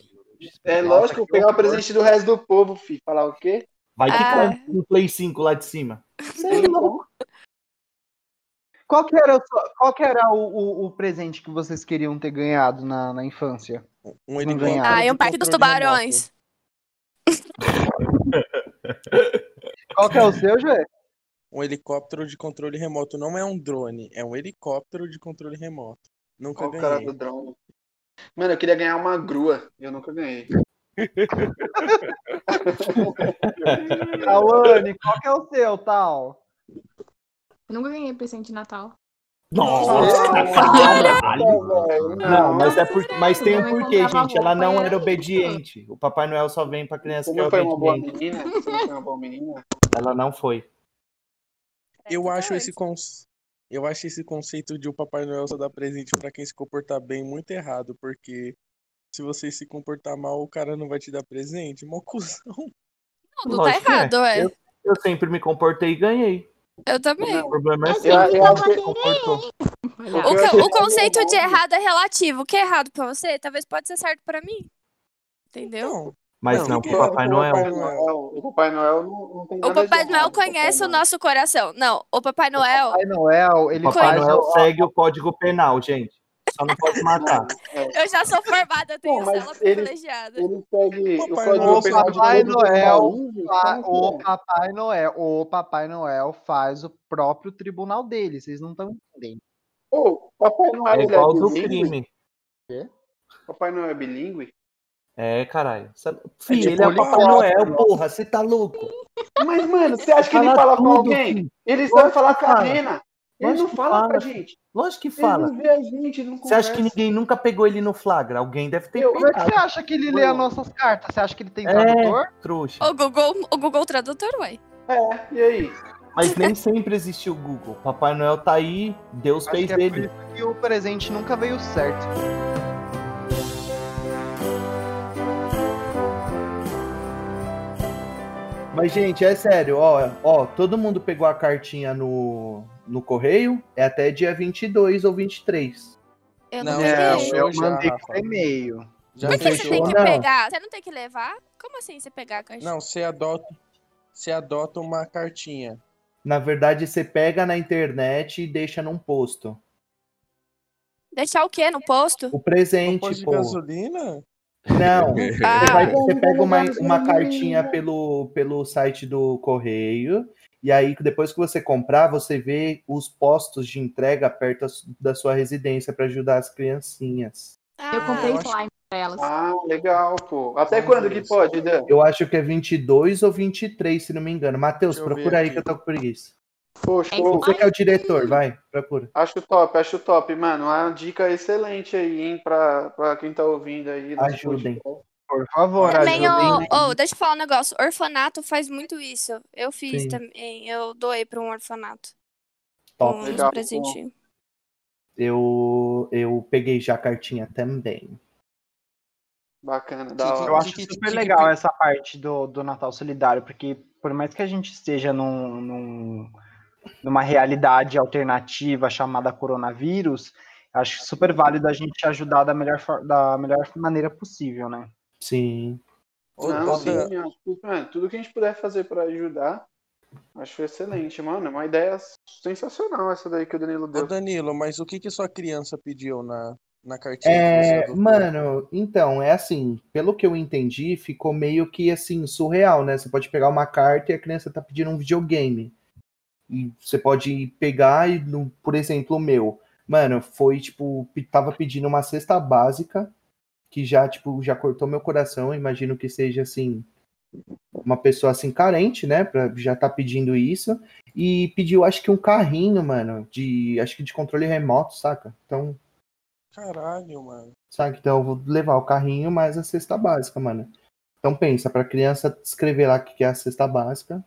É lógico, vou pegar o presente do resto do povo, filho. Falar o quê? Vai que Ah. cai no Play 5 lá de cima. Qual que era, qual que era o, o- o presente que vocês queriam ter ganhado na, na infância? Um helicóptero. Ah, de um parque dos tubarões. Qual que é o seu, Jé? Um helicóptero de controle remoto não é um drone, é um helicóptero de controle remoto. Nunca Qual o cara ganhei. do drone? Mano, eu queria ganhar uma grua. Eu nunca ganhei. [LAUGHS] Tawane, qual que é o seu, tal? Nunca ganhei presente de Natal. Nossa, caralho. velho, Não, mas, é por, mas tem um porquê, gente. Ela não era obediente. O Papai Noel só vem pra criança Você que é não foi uma boa obediente. menina? Você não foi uma boa menina? Ela não foi. Eu É, acho dois. esse conce... eu acho esse conceito de o Papai Noel só dar presente pra quem se comportar bem muito errado, porque se você se comportar mal, o cara não vai te dar presente. Mó cuzão. Não, não tá é. errado, é. Eu- Eu sempre me comportei e ganhei. Eu também. O problema é seu. O, o conceito de errado é relativo. O que é errado pra você, talvez pode ser certo pra mim. Entendeu? Não, Mas Não, não, que pro Papai o Noel. Papai Noel, o Papai Noel não, não tem O Papai Noel conhece o nosso coração. Não, o Papai Noel. Papai Noel, ele Papai Noel o- segue o código penal, gente. Só não pode matar. Eu já sou formada, eu tenho mas cela ele- privilegiada. Ele segue o Papai código Noel, penal de Papai como O é? Papai Noel, o Papai Noel faz o próprio tribunal dele, vocês não estão entendendo. Pô, Papai Noel É ele igual é do crime. Papai Noel é bilíngue? É, caralho. Sabe- Filho, tipo ele é o Papai poliglota, Noel, né? porra. Você tá louco? Mas, mano, você acha que ele Fala com alguém? Ele sabe falar com a. Rena. Ele Lógico não que fala fala. gente. Lógico que Ele fala. não vê a gente, não Você acha que conversa. ninguém nunca pegou ele no flagra? Alguém deve ter Eu- Como é que pegado. você acha que ele lê as nossas cartas? Você acha que ele tem É. tradutor? Trouxa. O Google, o Google Tradutor, ué. É, e aí? Mas nem [LAUGHS] sempre existiu o Google. Papai Noel tá aí, Deus Acho fez que é ele. que o presente nunca veio certo. Mas, gente, é sério, ó, ó, todo mundo pegou a cartinha no, no correio, é até dia 22 ou 23. Eu não, Não, peguei. é, eu eu mandei por e-mail. Já Por que você tem que não. pegar? Você não tem que levar? Como assim você pegar a caixa? Não, você adota, você adota uma cartinha. Na verdade, você pega na internet e deixa num posto. Deixar o quê no posto? O presente, posto de pô. gasolina? Não, [LAUGHS] você, Ah, vai- você pega uma, uma cartinha pelo, pelo site do correio, e aí depois que você comprar, você vê os postos de entrega perto da sua residência para ajudar as criancinhas. ah, Eu comprei slime pra elas. Ah, legal, pô. Até quando que pode, Dan? Eu acho que é 22 ou 23, se não me engano. Matheus, procura aí aqui. que eu tô com preguiça. Pô, show. Você que é o diretor, vai, procura. Acho top, acho top, mano. Uma dica excelente aí, hein, pra, pra quem tá ouvindo aí. Ajudem. Por favor, Também, ajudem. ô, ô, deixa eu falar um negócio. Orfanato faz muito isso. Eu fiz Sim. também. Eu doei pra um orfanato. Top. Um Legal. presentinho. Eu, eu peguei já a cartinha também. Bacana, da hora. Eu acho super legal essa parte do, do Natal Solidário, porque por mais que a gente esteja num, num- numa realidade alternativa chamada coronavírus, acho super válido a gente ajudar da melhor, da melhor maneira possível, né? Sim. Ô, Não, ô, sim, acho tudo que a gente puder fazer pra ajudar, acho excelente, mano. É uma ideia sensacional essa daí que o Danilo ô, deu. Danilo, mas o que que sua criança pediu na, na cartinha É, mano, então, é assim, pelo que eu entendi, ficou meio que assim, surreal, né? Você pode pegar uma carta e a criança tá pedindo um videogame. E você pode pegar e, por exemplo, o meu, mano, foi tipo, tava pedindo uma cesta básica, que já, tipo, já cortou meu coração. Imagino que seja assim, uma pessoa assim carente, né? Pra já tá pedindo isso. E pediu, acho que um carrinho, mano, de, acho que de controle remoto, saca? Então, Caralho, mano. Sabe? Então eu vou levar o carrinho mais a cesta básica, mano. Então pensa, pra criança escrever lá o que é a cesta básica.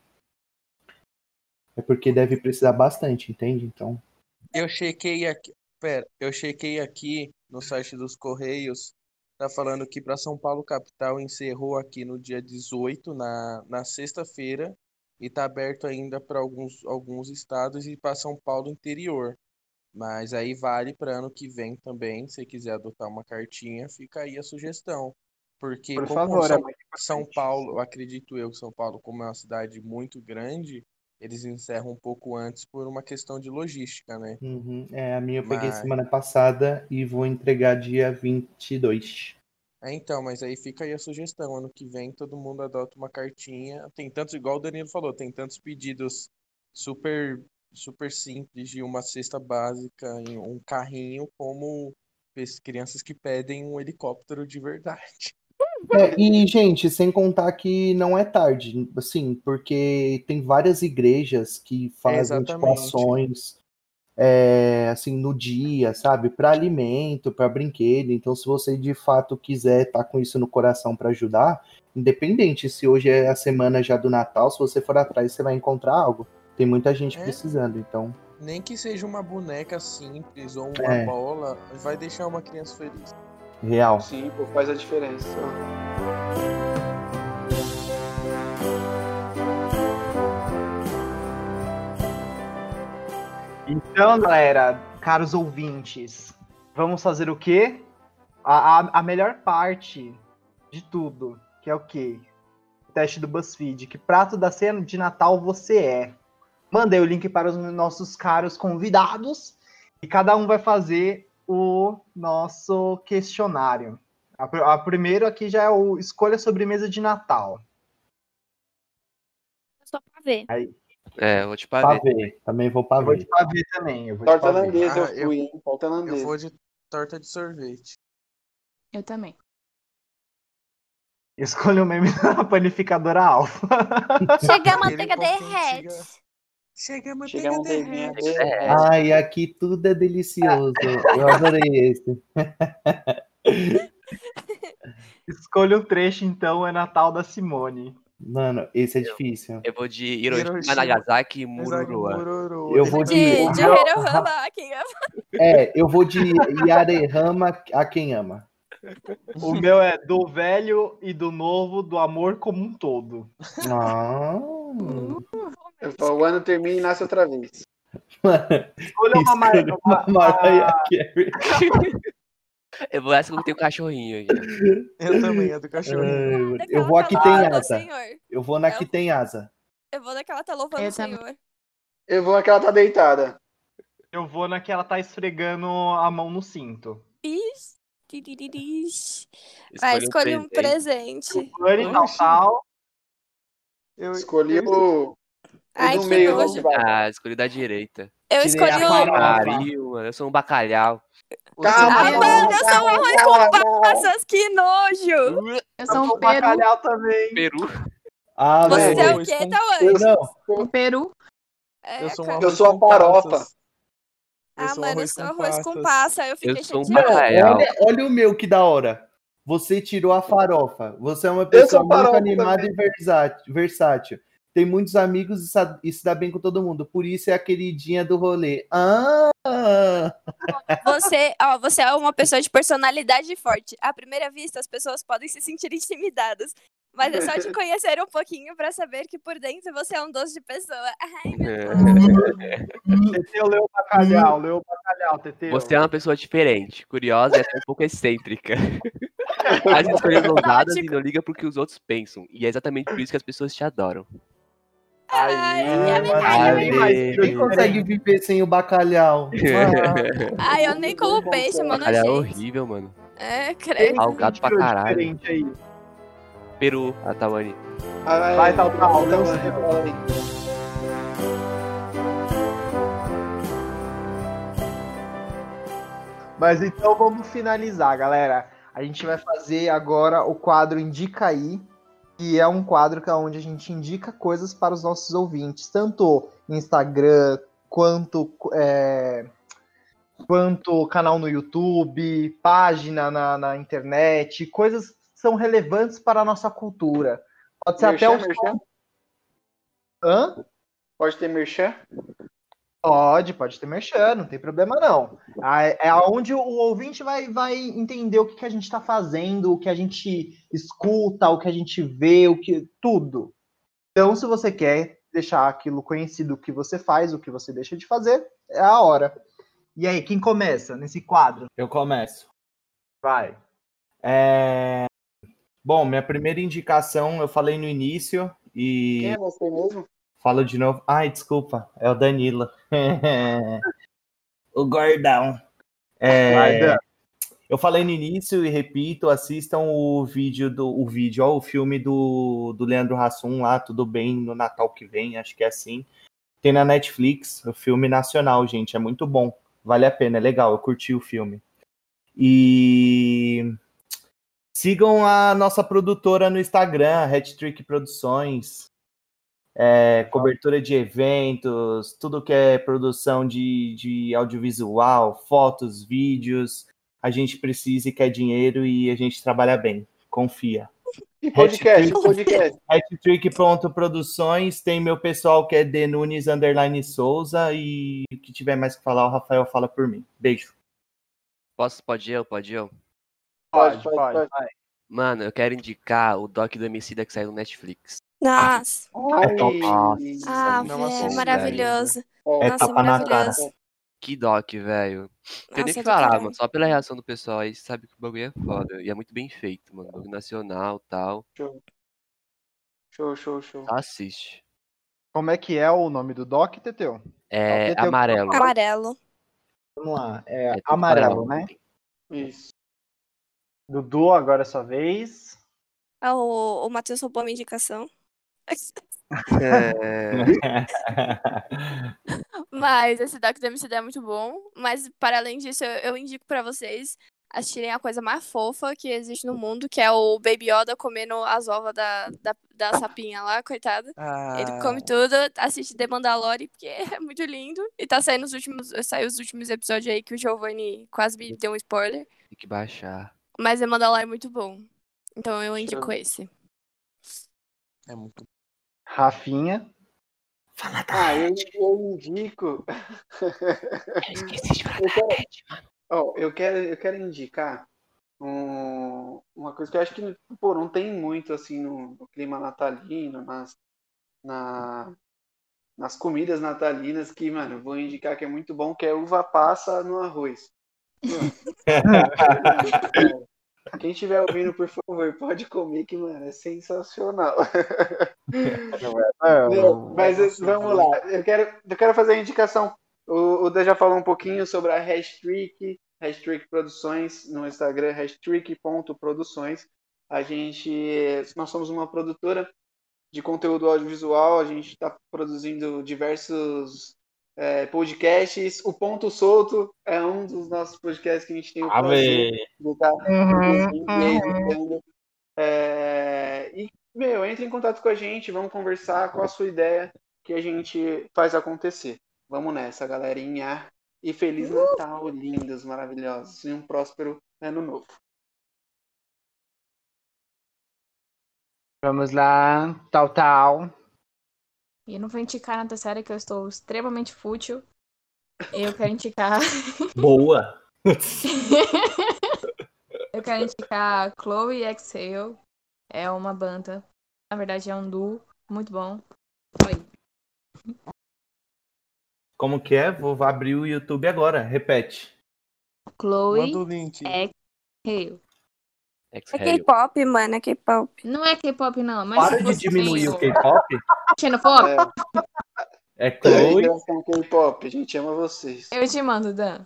É porque deve precisar bastante, entende? Então. Eu chequei aqui. Pera, eu chequei aqui no site dos Correios. Tá falando que para São Paulo capital encerrou aqui no dia 18, na, na sexta-feira, e tá aberto ainda para alguns, alguns estados e para São Paulo interior. Mas aí vale para ano que vem também, se quiser adotar uma cartinha, fica aí a sugestão. Porque Por como favor, é São, muito São. Paulo, acredito eu que São Paulo, como é uma cidade muito grande, eles encerram um pouco antes por uma questão de logística, né? uhum. É, a minha eu peguei Mas- semana passada e vou entregar dia 22. É, então, mas aí fica aí a sugestão. Ano que vem todo mundo adota uma cartinha. Tem tantos, igual o Danilo falou, tem tantos pedidos super, super simples de uma cesta básica em um carrinho, como crianças que pedem um helicóptero de verdade. [LAUGHS] É, [LAUGHS] e, gente, sem contar que não é tarde, assim, porque tem várias igrejas que fazem tipo, ações é, assim, no dia, sabe? Para alimento, para brinquedo. Então, se você de fato quiser estar com isso no coração para ajudar, independente se hoje é a semana já do Natal, se você for atrás, você vai encontrar algo. Tem muita gente É. precisando, então. Nem que seja uma boneca simples ou uma É. bola, vai deixar uma criança feliz. Real. Sim, pô, faz a diferença. Então, galera, caros ouvintes, vamos fazer o quê? A, a, a melhor parte de tudo, que é o quê? O teste do BuzzFeed. Que prato da cena de Natal você é? Mandei o link para os nossos caros convidados e cada um vai fazer o nosso questionário. A, a primeiro aqui já é o escolha sobremesa de Natal. Só pra ver. É, eu vou te parar. Pavê. Também vou Eu vou pavê. de pavê também. Eu vou Torta pavê. holandesa eu Ah, eu- fui? Torta Eu holandesa. vou de torta de sorvete. Eu também. Escolha o meme [LAUGHS] da panificadora alfa. Chega a manteiga derrete. Chega a Chega manteiga a derrete. dele. É, Ai, aqui tudo é delicioso. Eu adorei esse. [LAUGHS] Escolha o trecho, então, é Natal da Simone. Mano, esse é difícil. eu vou de Hiroshima, Hiroshima, Nagasaki e Mururoa. mururu. Eu vou de- De, de Hirohama, quem ama. É, eu vou de Yarehama a quem ama. O meu é do velho e do novo, do amor como um todo. Ah, Eu falo, O ano termina e nasce outra vez. Escolha uma, mar... Escolha uma, uma Mariah Carey. [LAUGHS] Eu vou essa que eu tenho cachorrinho aqui. Eu também, é do. Daquela Eu vou aqui tá tem o asa. Senhor. Eu vou na que tem asa. Eu vou daquela tá louvando Eu o também. Senhor. Eu vou naquela tá deitada. Eu vou na que ela tá esfregando a mão no cinto. Vai, Escolha escolhe um presente. Tal, Oxi. tal. Eu escolhi o, o Ai, do que meio. nojo. Ah, escolhi da direita. Eu Tirei escolhi o. Pariu, mano. Eu sou um bacalhau. Calma, Ah, calma, mano, eu sou um arroz calma, com passas, que nojo! Eu Eu sou um peru. bacalhau também. Peru. Ah, Você velho. é o quê? Não, Um peru. É, Eu sou um. Eu sou a farofa. Ah, sou um mano, eu arroz sou com arroz com passas. passa. Eu fiquei sou um bacalhau. olha, olha o meu que da hora. Você tirou a farofa. Você é uma pessoa muito animada e versátil, versátil. Tem muitos amigos e, e se dá bem com todo mundo. Por isso é a queridinha do rolê. Ah! Você, ó, você é uma pessoa de personalidade forte. À primeira vista, as pessoas podem se sentir intimidadas. Mas é só te conhecer um pouquinho pra saber que por dentro você é um doce de pessoa. Ai, meu Deus. Teteu leu o bacalhau, leu o bacalhau, Teteu. Você é uma pessoa diferente, curiosa e até um pouco excêntrica. Faz escolhas ousadas e não liga pro que os outros pensam. E é exatamente por isso que as pessoas te adoram. Ai, Ah, Quem consegue viver sem o bacalhau? Ah, [LAUGHS] ai, eu nem como peixe, mano. Olha, é gente. horrível, mano. É, credo. Salgado pra caralho. Peru, a Tawani. Vai, Vai, tal, tal, Não, sei. fala aí. Mas então vamos finalizar, galera. A gente vai fazer agora o quadro Indica aí, que é um quadro que é onde a gente indica coisas para os nossos ouvintes, tanto Instagram quanto é, quanto canal no YouTube, página na, na internet, coisas que são relevantes para a nossa cultura. Pode ser até Merchan, um merchan? Hã? Pode ter merchan? Pode, pode ter merchan, não tem problema não. É onde o ouvinte vai, vai entender o que, que a gente está fazendo, o que a gente escuta, o que a gente vê, o que tudo. Então, se você quer deixar aquilo conhecido o que você faz, o que você deixa de fazer, é a hora. E aí, quem começa nesse quadro? Eu começo. Vai. É, Bom, minha primeira indicação eu falei no início e Quem é você mesmo? Falo de novo. Ai, desculpa, é o Danilo. [LAUGHS] o gordão. É. Eu falei no início e repito, assistam o vídeo do o vídeo, ó, o filme do, do Leandro Hassum lá, tudo bem no Natal que vem, acho que é assim. Tem na Netflix, o filme nacional, gente, é muito bom. Vale a pena, é legal, eu curti o filme. E sigam a nossa produtora no Instagram, Hat Trick Produções. É, cobertura de eventos, tudo que é produção de, de audiovisual, fotos, vídeos. A gente precisa e quer dinheiro e a gente trabalha bem. Confia. E podcast, podcast. Hat-Trick.produções, tem meu pessoal que é D Nunes Underline Souza e o que tiver mais que falar, o Rafael fala por mim. Beijo. Posso? Pode eu? Pode eu? Pode, Pode, pode. pode. Mano, eu quero indicar o doc do Emicida que saiu no Netflix. Nossa. Ai, Nossa, Ah, não véi, é maravilhoso. ó, É Nossa, tapa na maravilhoso. Que doc, velho. Não tem nem que do falar, mano. Só pela reação do pessoal aí, você sabe que o bagulho é foda. E é muito bem feito, mano. Bagulho nacional e tal. Show, show, show. Só assiste. Como é que é o nome do Doc, Teteu? É Teteu, amarelo. Amarelo. Vamos lá. É, tudo amarelo, né? Isso. Dudu, agora é sua vez. Ah, o, o Matheus roubou a minha indicação. É, [LAUGHS] Mas esse Dark DMCD é muito bom. Mas, para além disso, eu, eu indico pra vocês assistirem a coisa mais fofa que existe no mundo, que é o Baby Yoda comendo as ovas da, da, da sapinha lá, coitado. Ele Ah, come tudo, assiste The Mandalorian, porque [LAUGHS] é muito lindo. E tá saindo os últimos, saiu os últimos episódios aí que o Giovanni quase me deu um spoiler. tem que baixar. Mas The Mandalorian é muito bom. Então eu indico esse. é muito Rafinha. Ah, eu, eu indico. Eu esqueci de falar Eu quero, ó, eu quero, eu quero indicar um- uma coisa que eu acho que pô, não tem muito assim no, no clima natalino, nas, na, nas comidas natalinas, que, mano, eu vou indicar que é muito bom, que é uva passa no arroz. [LAUGHS] Quem estiver ouvindo, por favor, pode comer, que, mano, é sensacional. Meu, mas eh, vamos lá, eu quero, eu quero fazer a indicação. O, o Dan já falou um pouquinho sobre a hashtag, hashtag Produções no Instagram, hashtag.produções. A gente, nós somos uma produtora de conteúdo audiovisual, a gente está produzindo diversos eh, podcasts. O Ponto Solto é um dos nossos podcasts que a gente tem o prazer de estar Uhum, e editando. É, e, meu, entre em contato com a gente, vamos conversar qual a sua ideia que a gente faz acontecer. Vamos nessa, galerinha. E Feliz Natal, lindos, maravilhosos. E um próspero ano novo. Vamos lá. Tal, tal. E eu não vou indicar nada sério que eu estou extremamente fútil. Eu quero indicar. [LAUGHS] Boa. eu quero indicar Chloe Exhale. É uma banda. Na verdade, é um duo. Muito bom. Oi. Como que é? Vou abrir o YouTube agora. Repete. Chloe. Exhale. É Exhale. K-pop, mano, é K-pop. Não é K-pop, não. Mas Para de diminuir o K-pop. Xenofóbico, É, É Chloe. K-pop, a gente ama vocês. eu te mando, Dan.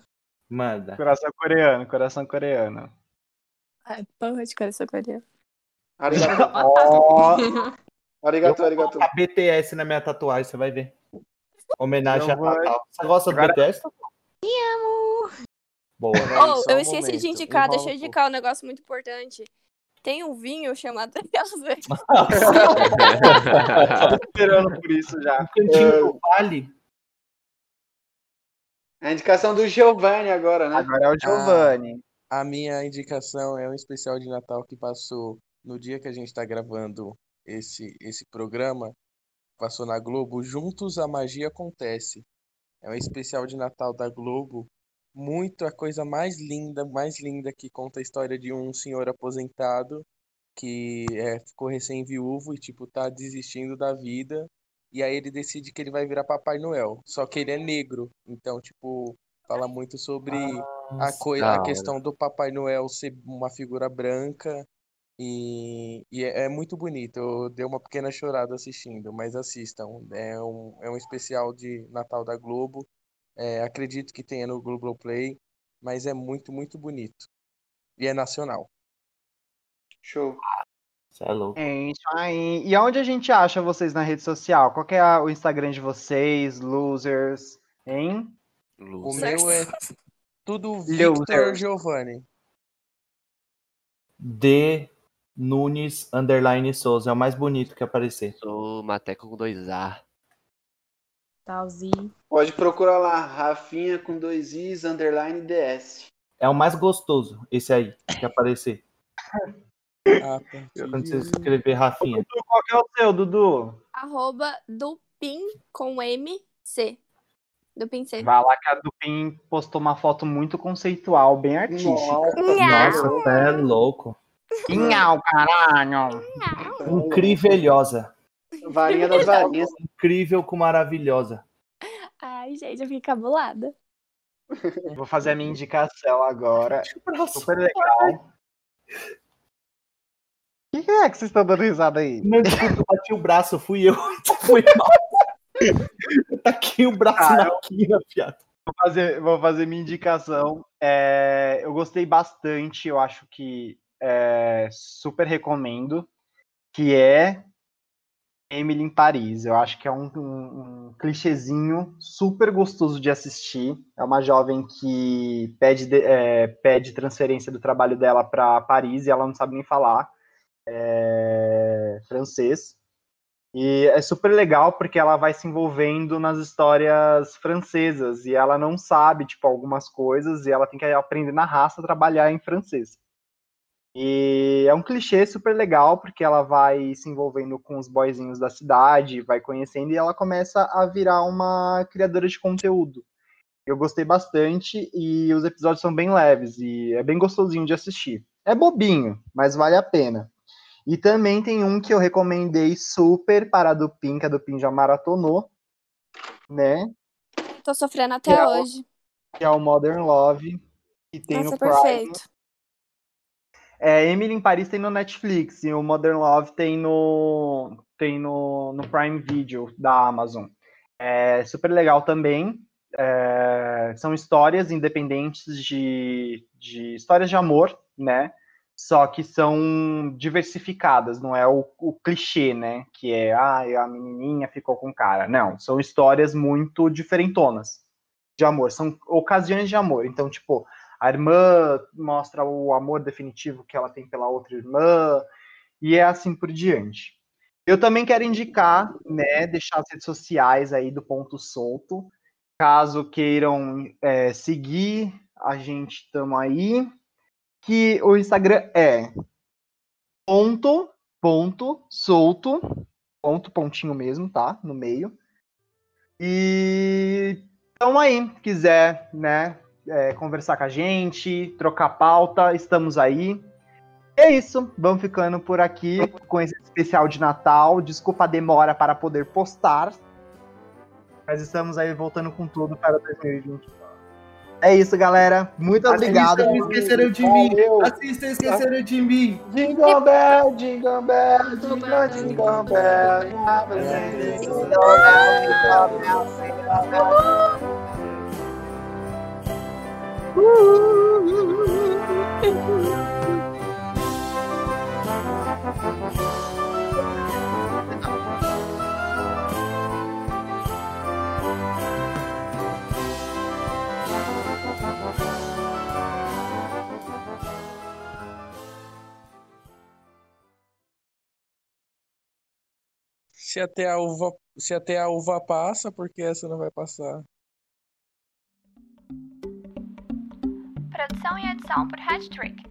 Manda. Coração coreano, coração coreano. Ai, porra de coração coreano. Arigato, [LAUGHS] Ó, arigato, arigato. A BTS na minha tatuagem, você vai ver. Homenagem a Natal. Você gosta do Agora- BTS? Te amo. Boa. Peraí, Oh, eu um esqueci de momento. indicar, deixa eu um indicar um negócio muito importante. Tem um vinho chamado [LAUGHS] esperando por isso já. Um cantinho do Vale. A indicação do Giovanni agora, né? Agora é o Giovanni. A minha indicação é um especial de Natal que passou no dia que a gente está gravando esse, esse programa. Passou na Globo. Juntos a Magia Acontece. É um especial de Natal da Globo. Muito a coisa mais linda, mais linda que conta a história de um senhor aposentado que é, ficou recém-viúvo e tipo tá desistindo da vida. E aí ele decide que ele vai virar Papai Noel. Só que ele é negro. Então, tipo, fala muito sobre a, coi da a questão do Papai Noel ser uma figura branca e, e é, é muito bonito. Eu dei uma pequena chorada assistindo, mas assistam. É um, é um especial de Natal da Globo. É, acredito que tenha no Globoplay, mas é muito, muito bonito. E é nacional. Show. Você é louco. É isso aí. E onde a gente acha vocês na rede social? Qual que é a- o Instagram de vocês, losers, hein? O Luz. meu é tudo. Victor Giovanni. D. Nunes Underline Souza. É o mais bonito que aparecer. Sou Mateco com dois A. Talzinho. Pode procurar lá, Rafinha com dois Is, underline DS. É o mais gostoso, esse aí, que aparecer. [LAUGHS] Ah. Quando você escrever Rafinha. Dudu, qual que é o seu, Dudu? arroba Dupin com M C. Dupin C. Vai lá que a Dupin postou uma foto muito conceitual, bem artística. Nossa, você é louco. Inhau, caralho. Incrívelhosa. Varinha das varinhas. Incrível com maravilhosa. Ai, gente, eu fiquei cabulada. [LAUGHS] Vou fazer a minha indicação agora. Super legal. O que é que vocês estão dando risada aí? Não, desculpa, eu bati o braço, fui eu. [LAUGHS] Foi mal. Eu taquei o braço Ah, na quina, fiado. vou fazer, vou fazer minha indicação. É, eu gostei bastante, eu acho que é, super recomendo, que é Emily em Paris. Eu acho que é um, um, um clichêzinho super gostoso de assistir. É uma jovem que pede, de, é, pede transferência do trabalho dela para Paris e ela não sabe nem falar é, francês. E é super legal porque ela vai se envolvendo nas histórias francesas e ela não sabe, tipo, algumas coisas e ela tem que aprender na raça a trabalhar em francês. E é um clichê super legal, porque ela vai se envolvendo com os boyzinhos da cidade, vai conhecendo e ela começa a virar uma criadora de conteúdo. Eu gostei bastante e os episódios são bem leves e é bem gostosinho de assistir. É bobinho, mas vale a pena. E também tem um que eu recomendei super para a Dupin, que a Dupin já maratonou, né? Tô sofrendo até Que é o- hoje. Que é o Modern Love, que tem Nossa, no Prime. perfeito. É, Emily em Paris tem no Netflix e o Modern Love tem no tem no, no Prime Video da Amazon. É super legal também. É, são histórias independentes de, de histórias de amor, né? Só que são diversificadas, não é o, o clichê, né? Que é ah, a menininha ficou com o cara. Não, são histórias muito diferentonas de amor, são ocasiões de amor. Então, tipo, a irmã mostra o amor definitivo que ela tem pela outra irmã, e é assim por diante. Eu também quero indicar, né, deixar as redes sociais aí do Ponto Solto, caso queiram é, seguir, a gente estamos aí, que o Instagram é ponto, ponto, solto, ponto, pontinho mesmo, tá, no meio. E então aí, quiser, né, é, conversar com a gente, trocar pauta, estamos aí. É isso, vamos ficando por aqui com esse especial de Natal. Desculpa a demora para poder postar, mas estamos aí voltando com tudo para 2020. É isso, galera. Muito obrigado. Assistam, esqueceram de mim. Assistam, esqueceram de mim. Jingle bell, jingle bell, jingle, jingle bell. Jingle bell, jingle bell, jingle bell. Se até a uva, se até a uva passa, porque essa não vai passar? Produção e edição por Hattrick.